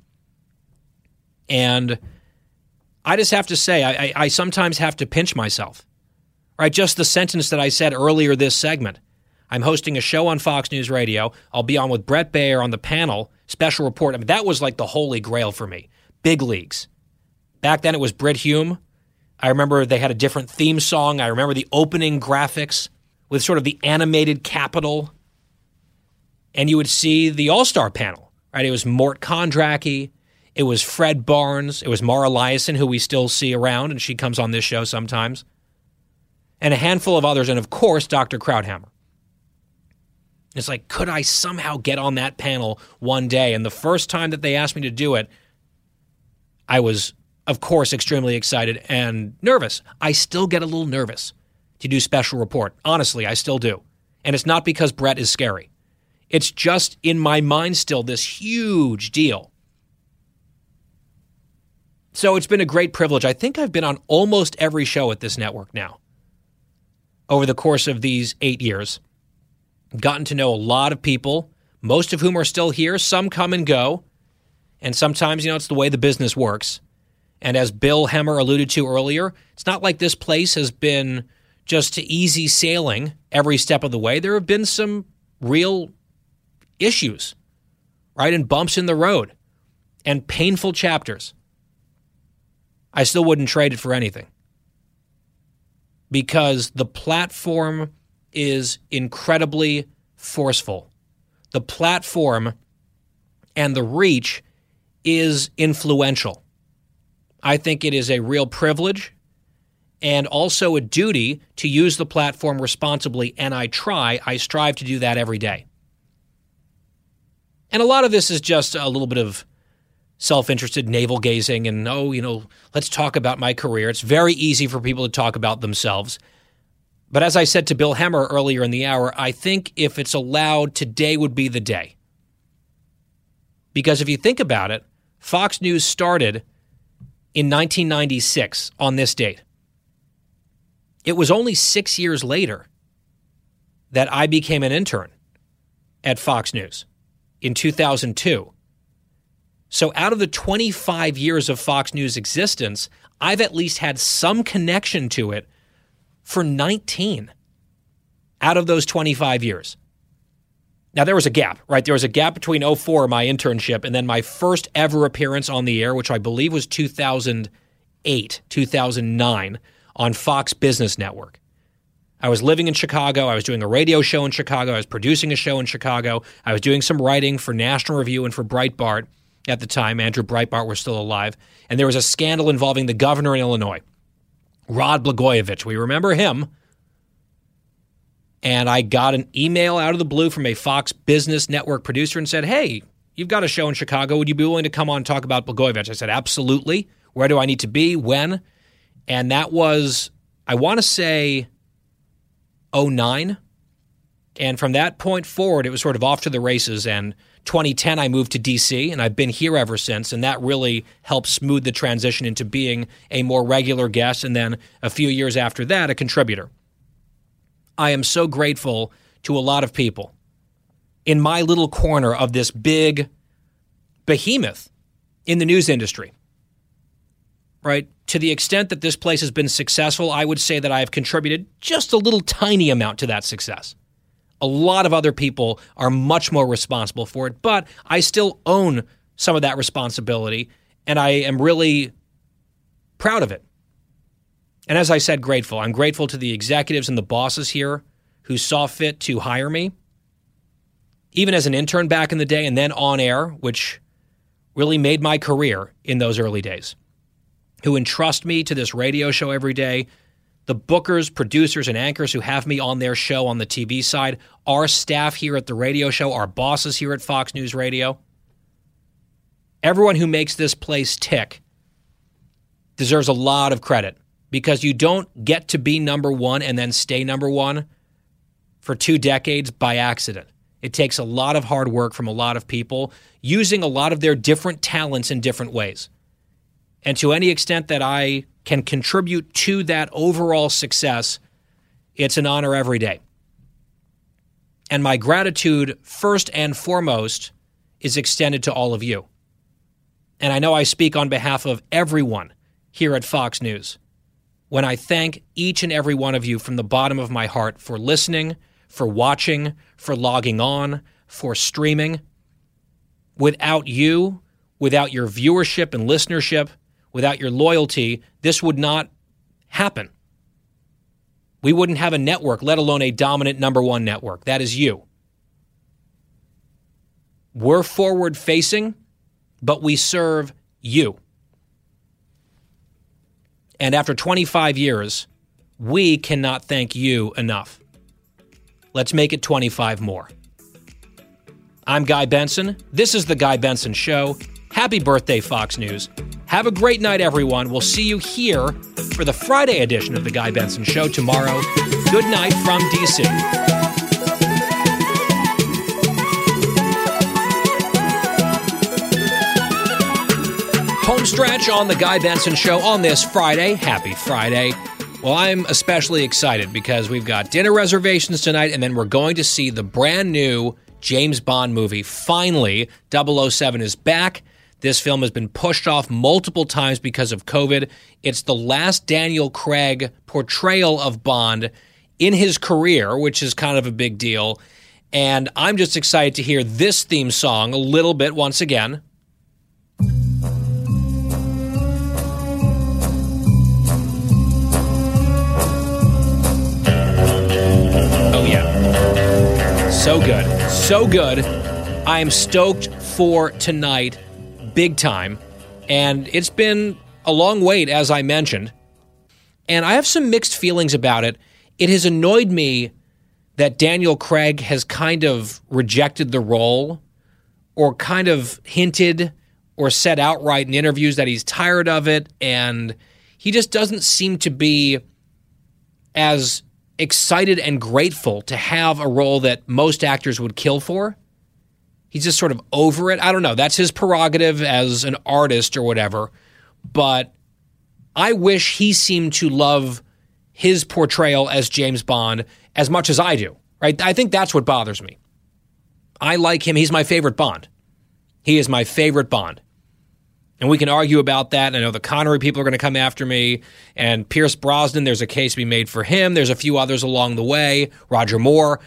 And I just have to say, I, I, sometimes have to pinch myself. Right? Just the sentence that I said earlier this segment. I'm hosting a show on Fox News Radio. I'll be on with Bret Baier on the panel, special report. I mean, that was like the holy grail for me. Big leagues. Back then it was Brit Hume. I remember they had a different theme song. I remember the opening graphics with sort of the animated capital. And you would see the All Star panel, right? It was Mort Kondracke, it was Fred Barnes, it was Mara Liasson, who we still see around, and she comes on this show sometimes, and a handful of others, and of course, Dr. Krauthammer. It's like, could I somehow get on that panel one day? And the first time that they asked me to do it, I was, of course, extremely excited and nervous. I still get a little nervous to do special report. Honestly, I still do. And it's not because Bret is scary. It's just in my mind still this huge deal. So it's been a great privilege. I think I've been on almost every show at this network now over the course of these eight years. Gotten to know a lot of people, most of whom are still here. Some come and go. And sometimes, you know, it's the way the business works. And as Bill Hemmer alluded to earlier, it's not like this place has been just to easy sailing every step of the way. There have been some real issues, right? And bumps in the road and painful chapters. I still wouldn't trade it for anything because the platform is incredibly forceful. The platform and the reach is influential. I think it is a real privilege and also a duty to use the platform responsibly, and I try, I strive to do that every day. And a lot of this is just a little bit of self interested navel gazing and, oh, you know, let's talk about my career. It's very easy for people to talk about themselves. But as I said to Bill Hemmer earlier in the hour, I think if it's allowed, today would be the day. Because if you think about it, Fox News started in 1996 on this date. It was only six years later that I became an intern at Fox News in 2002. So, out of the 25 years of Fox News existence, I've at least had some connection to it for 19 out of those 25 years. Now, there was a gap, right? There was a gap between 04, my internship, and then my first ever appearance on the air, which I believe was 2008, 2009 on Fox Business Network. I was living in Chicago. I was doing a radio show in Chicago. I was producing a show in Chicago. I was doing some writing for National Review and for Breitbart at the time. Andrew Breitbart was still alive. And there was a scandal involving the governor in Illinois, Rod Blagojevich. We remember him. And I got an email out of the blue from a Fox Business Network producer and said, Hey, you've got a show in Chicago. Would you be willing to come on and talk about Blagojevich? I said, Absolutely. Where do I need to be? When? And that was, I want to say, 09. And from that point forward, it was sort of off to the races. And 2010, I moved to DC, and I've been here ever since. And that really helped smooth the transition into being a more regular guest. And then a few years after that, a contributor. I am so grateful to a lot of people in my little corner of this big behemoth in the news industry. Right? To the extent that this place has been successful, I would say that I have contributed just a little tiny amount to that success. A lot of other people are much more responsible for it, but I still own some of that responsibility, and I am really proud of it. And as I said, grateful. I'm grateful to the executives and the bosses here who saw fit to hire me, even as an intern back in the day and then on air, which really made my career in those early days, who entrust me to this radio show every day the bookers, producers, and anchors who have me on their show on the TV side, our staff here at the radio show, our bosses here at Fox News Radio. Everyone who makes this place tick deserves a lot of credit because you don't get to be number one and then stay number one for two decades by accident. It takes a lot of hard work from a lot of people using a lot of their different talents in different ways. And to any extent that I can contribute to that overall success, it's an honor every day. And my gratitude, first and foremost, is extended to all of you. And I know I speak on behalf of everyone here at Fox News when I thank each and every one of you from the bottom of my heart for listening, for watching, for logging on, for streaming. Without you, without your viewership and listenership, without your loyalty, this would not happen. We wouldn't have a network, let alone a dominant number one network. That is you. We're forward facing, but we serve you. And after 25 years, we cannot thank you enough. Let's make it 25 more. I'm Guy Benson. This is The Guy Benson Show. Happy birthday, Fox News. Have a great night, everyone. We'll see you here for the Friday edition of The Guy Benson Show tomorrow. Good night from DC. Stretch on the Guy Benson Show on this Friday. Happy Friday. Well, I'm especially excited because we've got dinner reservations tonight, and then we're going to see the brand new James Bond movie. Finally, 007 is back. This film has been pushed off multiple times because of COVID. It's the last Daniel Craig portrayal of Bond in his career, which is kind of a big deal. And I'm just excited to hear this theme song a little bit once again. Oh, yeah. So good. So good. I am stoked for tonight, big time. And it's been a long wait, as I mentioned. And I have some mixed feelings about it. It has annoyed me that Daniel Craig has kind of rejected the role or kind of hinted or said outright in interviews that he's tired of it. And he just doesn't seem to be as excited and grateful to have a role that most actors would kill for. He's just sort of over it. I don't know. That's his prerogative as an artist or whatever. But I wish he seemed to love his portrayal as James Bond as much as I do. Right? I think that's what bothers me. I like him. He's my favorite Bond. He is my favorite Bond. And we can argue about that. I know the Connery people are going to come after me. And Pierce Brosnan, there's a case to be made for him. There's a few others along the way. Roger Moore.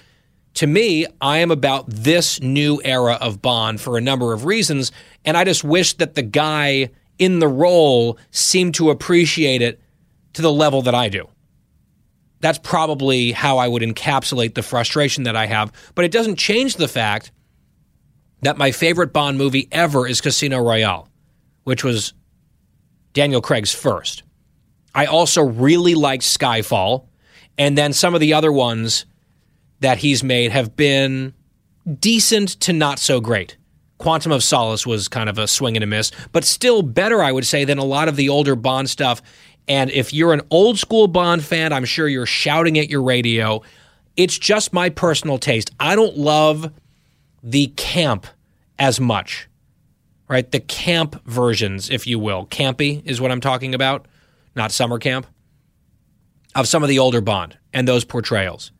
To me, I am about this new era of Bond for a number of reasons. And I just wish that the guy in the role seemed to appreciate it to the level that I do. That's probably how I would encapsulate the frustration that I have. But it doesn't change the fact that my favorite Bond movie ever is Casino Royale which was Daniel Craig's first. I also really liked Skyfall. And then some of the other ones that he's made have been decent to not so great. Quantum of Solace was kind of a swing and a miss, but still better, I would say, than a lot of the older Bond stuff. And if you're an old school Bond fan, I'm sure you're shouting at your radio. It's just my personal taste. I don't love the camp as much right? The camp versions, if you will. Campy is what I'm talking about, not summer camp, of some of the older Bond and those portrayals.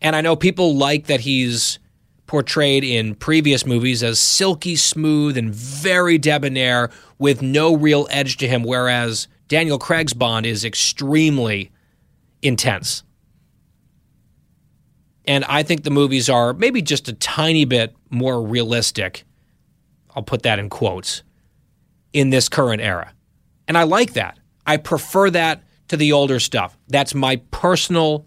And I know people like that he's portrayed in previous movies as silky smooth and very debonair with no real edge to him, whereas Daniel Craig's Bond is extremely intense. And I think the movies are maybe just a tiny bit more realistic I'll put that in quotes, in this current era. And I like that. I prefer that to the older stuff. That's my personal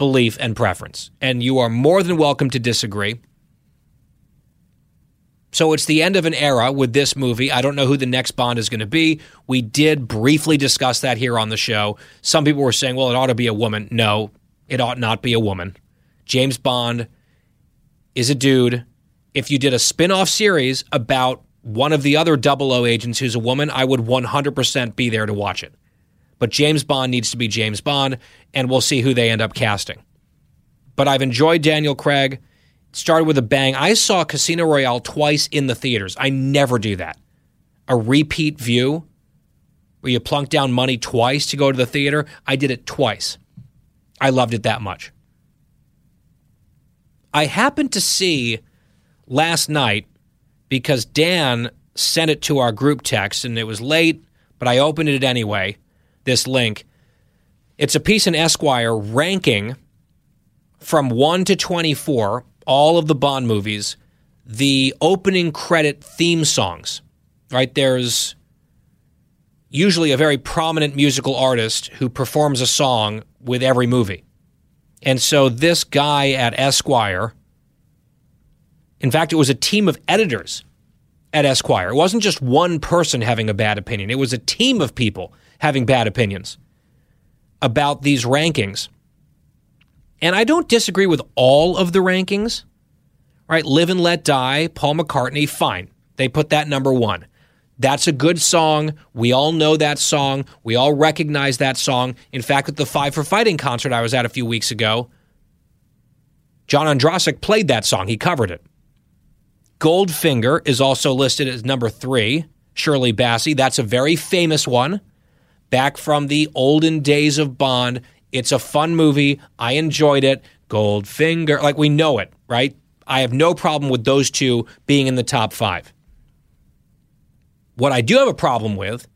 belief and preference. And you are more than welcome to disagree. So it's the end of an era with this movie. I don't know who the next Bond is going to be. We did briefly discuss that here on the show. Some people were saying, well, it ought to be a woman. No, it ought not be a woman. James Bond is a dude if you did a spin-off series about one of the other 00 agents who's a woman, I would 100% be there to watch it. But James Bond needs to be James Bond, and we'll see who they end up casting. But I've enjoyed Daniel Craig. Started with a bang. I saw Casino Royale twice in the theaters. I never do that. A repeat view where you plunk down money twice to go to the theater. I did it twice. I loved it that much. I happened to see last night because Dan sent it to our group text and it was late, but I opened it anyway. This link. It's a piece in Esquire ranking from 1 to 24 all of the Bond movies, the opening credit theme songs. Right? There's usually a very prominent musical artist who performs a song with every movie. And so this guy at Esquire in fact, it was a team of editors at Esquire. It wasn't just one person having a bad opinion, it was a team of people having bad opinions about these rankings. And I don't disagree with all of the rankings, right? Live and Let Die, Paul McCartney, fine. They put that number one. That's a good song. We all know that song. We all recognize that song. In fact, at the Five for Fighting concert I was at a few weeks ago, John Ondrasik played that song. He covered it. Goldfinger is also listed as number three. Shirley Bassey, that's a very famous one. Back from the olden days of Bond. It's a fun movie. I enjoyed it. Goldfinger, like we know it, right? I have no problem with those two being in the top five. What I do have a problem with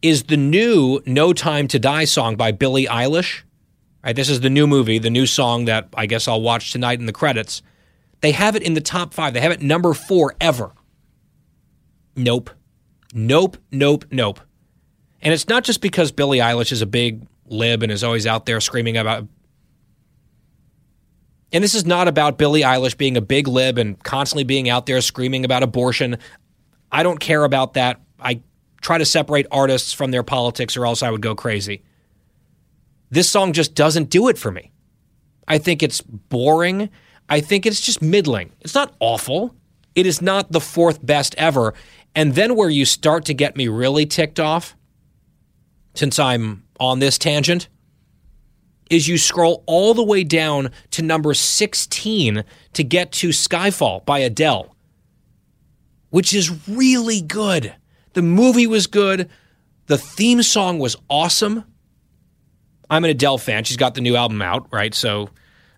is the new No Time to Die song by Billie Eilish. Right, this is the new movie, the new song that I guess I'll watch tonight in the credits. They have it in the top five. They have it number four ever. Nope. Nope, nope, nope. And it's not just because Billie Eilish is a big lib and is always out there screaming about. And this is not about Billie Eilish being a big lib and constantly being out there screaming about abortion. I don't care about that. I try to separate artists from their politics or else I would go crazy. This song just doesn't do it for me. I think it's boring. I think it's just middling. It's not awful. It is not the fourth best ever. And then where you start to get me really ticked off, since I'm on this tangent, is you scroll all the way down to number 16 to get to Skyfall by Adele which is really good. The movie was good. The theme song was awesome. I'm an Adele fan. She's got the new album out, right? So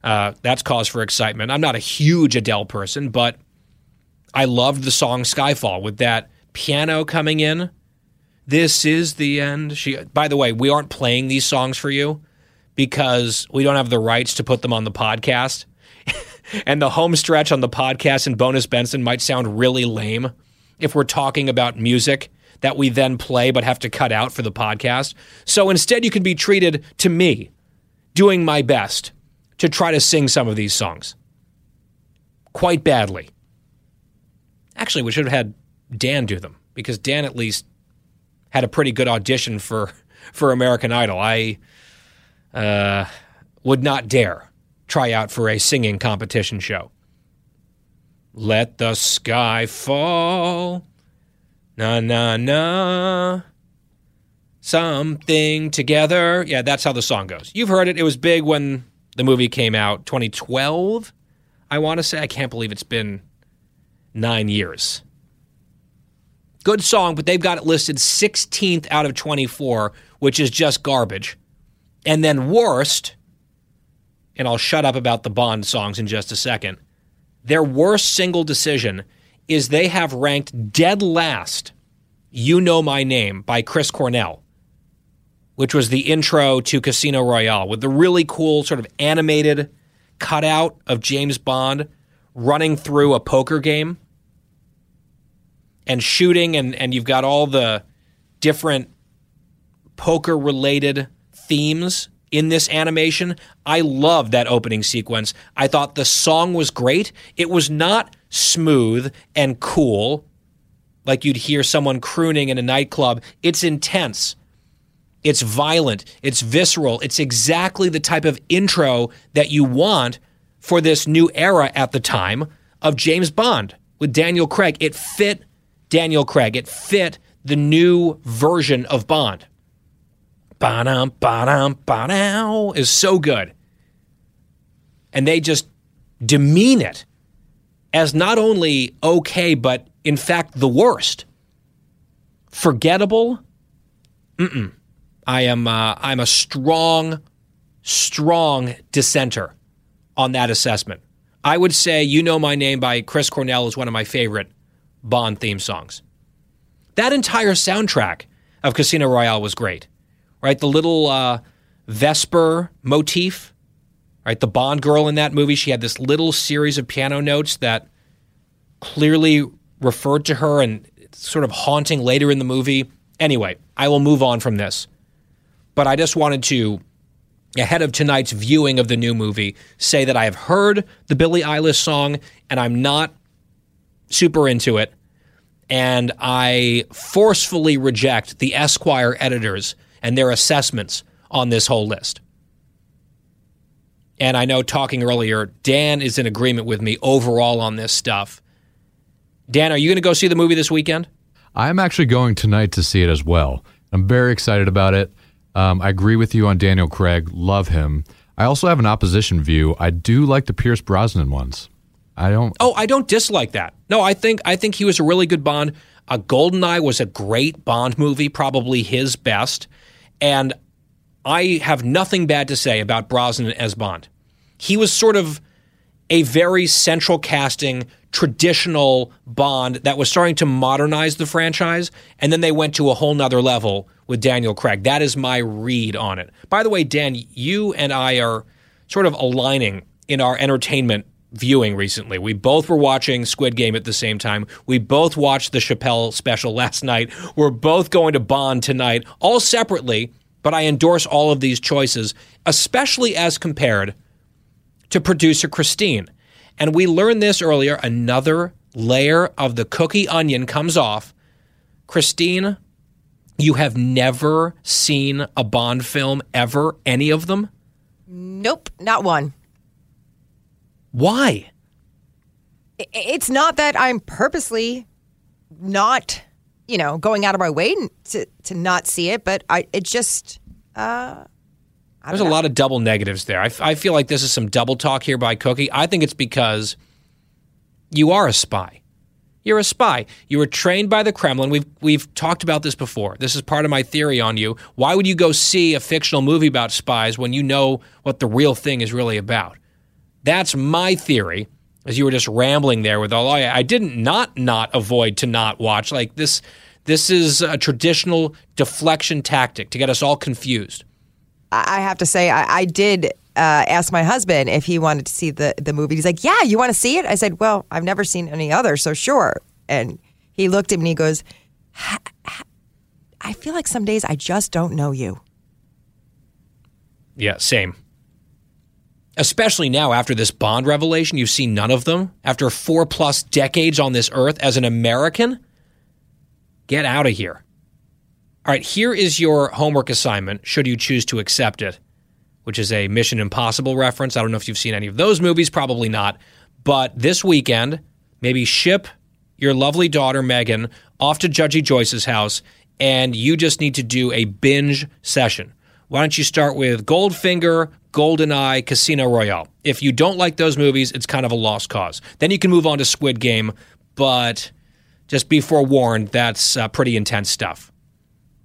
uh, that's cause for excitement. I'm not a huge Adele person, but I loved the song Skyfall with that piano coming in. This is the end. She. By the way, we aren't playing these songs for you because we don't have the rights to put them on the podcast *laughs* and the home stretch on the podcast and Bonus Benson might sound really lame if we're talking about music that we then play but have to cut out for the podcast. So instead, you can be treated to me doing my best to try to sing some of these songs quite badly. Actually, we should have had Dan do them because Dan at least had a pretty good audition for *laughs* for American Idol. I uh, would not dare try out for a singing competition show. Let the sky fall. Na na na. Something together. Yeah, that's how the song goes. You've heard it. It was big when the movie came out 2012. I want to say I can't believe it's been 9 years. Good song, but they've got it listed 16th out of 24, which is just garbage. And then worst, and I'll shut up about the Bond songs in just a second. Their worst single decision is they have ranked dead last You Know My Name by Chris Cornell, which was the intro to Casino Royale with the really cool sort of animated cutout of James Bond running through a poker game and shooting and and you've got all the different poker related themes in this animation. I love that opening sequence. I thought the song was great. It was not smooth and cool like you'd hear someone crooning in a nightclub. It's intense. It's violent. It's visceral. It's exactly the type of intro that you want for this new era at the time of James Bond with Daniel Craig. It fit Daniel Craig. It fit the new version of Bond. Ba-dum, ba-dum, ba is so good. And they just demean it as not only okay, but in fact the worst. Forgettable? Mm-mm. I am uh, I'm a strong, strong dissenter on that assessment. I would say "You Know My Name" by Chris Cornell is one of my favorite Bond theme songs. That entire soundtrack of Casino Royale was great right? The little uh, Vesper motif, right? The Bond girl in that movie, she had this little series of piano notes that clearly referred to her and sort of haunting later in the movie. Anyway, I will move on from this. But I just wanted to, ahead of tonight's viewing of the new movie, say that I have heard the Billie Eilish song and I'm not super into it. And I forcefully reject the Esquire editors and their assessments on this whole list. And I know talking earlier, Dan is in agreement with me overall on this stuff. Dan, are you going to go see the movie this weekend? I'm actually going tonight to see it as well. I'm very excited about it. Um, I agree with you on Daniel Craig. Love him. I also have an opposition view. I do like the Pierce Brosnan ones. I don't. Oh, I don't dislike that. No, I think I think he was a really good Bond. A Goldeneye was a great Bond movie, probably his best. And I have nothing bad to say about Brosnan as Bond. He was sort of a very central casting, traditional Bond that was starting to modernize the franchise. And then they went to a whole nother level with Daniel Craig. That is my read on it. By the way, Dan, you and I are sort of aligning in our entertainment viewing recently. We both were watching Squid Game at the same time. We both watched the Chappelle special *laughs* last night. We're both going to Bond tonight, all separately, but I endorse all of these choices, especially as compared to producer Christine. And we learned this earlier. Another layer of the cookie onion comes off. Christine, you have never seen a Bond film ever, any of them? Nope, not one. Why? It's not that I'm purposely not, you know, going out of my way to to not see it, but I it just uh There's a lot of double negatives there. I, f- I feel like this is some double talk here by Cookie. I think it's because you are a spy. You're a spy. You were trained by the Kremlin. We've we've talked about this before. This is part of my theory on you. Why would you go see a fictional movie about spies when you know what the real thing is really about? That's my theory. As you were just rambling there with all, I, I didn't not not avoid to not watch. Like this, this is a traditional deflection tactic to get us all confused. I have to say, I, I did uh, ask my husband if he wanted to see the, the movie. He's like, Yeah, you want to see it? I said, Well, I've never seen any other, so sure. And he looked at me and he goes, "Ha- ha- I feel like some days I just don't know you. Yeah, same. Especially now after this Bond revelation, you've seen none of them. After four plus decades on this earth as an American, get out of here. All right, here is your homework assignment, should you choose to accept it, which is a Mission Impossible reference. I don't know if you've seen any of those movies, probably not. But this weekend, maybe ship your lovely daughter, Megan, off to Judgy Joyce's house, and you just need to do a binge session. Why don't you start with Goldfinger, GoldenEye, Casino Royale? If you don't like those movies, it's kind of a lost cause. Then you can move on to Squid Game, but just be forewarned, that's uh, pretty intense stuff.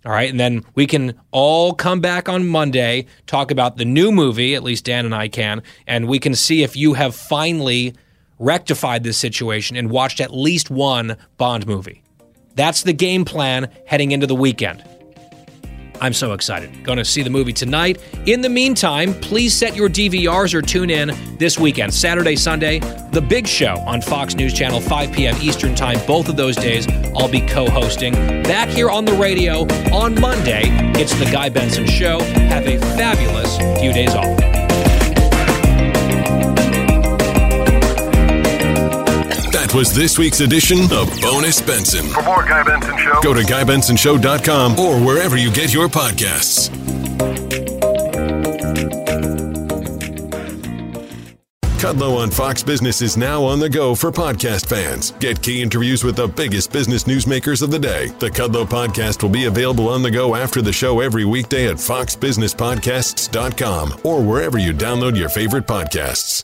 All right. And then we can all come back on Monday, talk about the new movie, at least Dan and I can, and we can see if you have finally rectified this situation and watched at least one Bond movie. That's the game plan heading into the weekend. I'm so excited. Going to see the movie tonight. In the meantime, please set your DVRs or tune in this weekend, Saturday, Sunday, The Big Show on Fox News Channel, 5 p.m. Eastern Time. Both of those days, I'll be co hosting. Back here on the radio on Monday, it's The Guy Benson Show. Have a fabulous few days off. That was this week's edition of Bonus Benson. For more Guy Benson Show, Go to GuyBensonShow.com or wherever you get your podcasts. Kudlow on Fox Business is now on the go for podcast fans. Get key interviews with the biggest business newsmakers of the day. The Kudlow podcast will be available on the go after the show every weekday at foxbusinesspodcasts.com or wherever you download your favorite podcasts.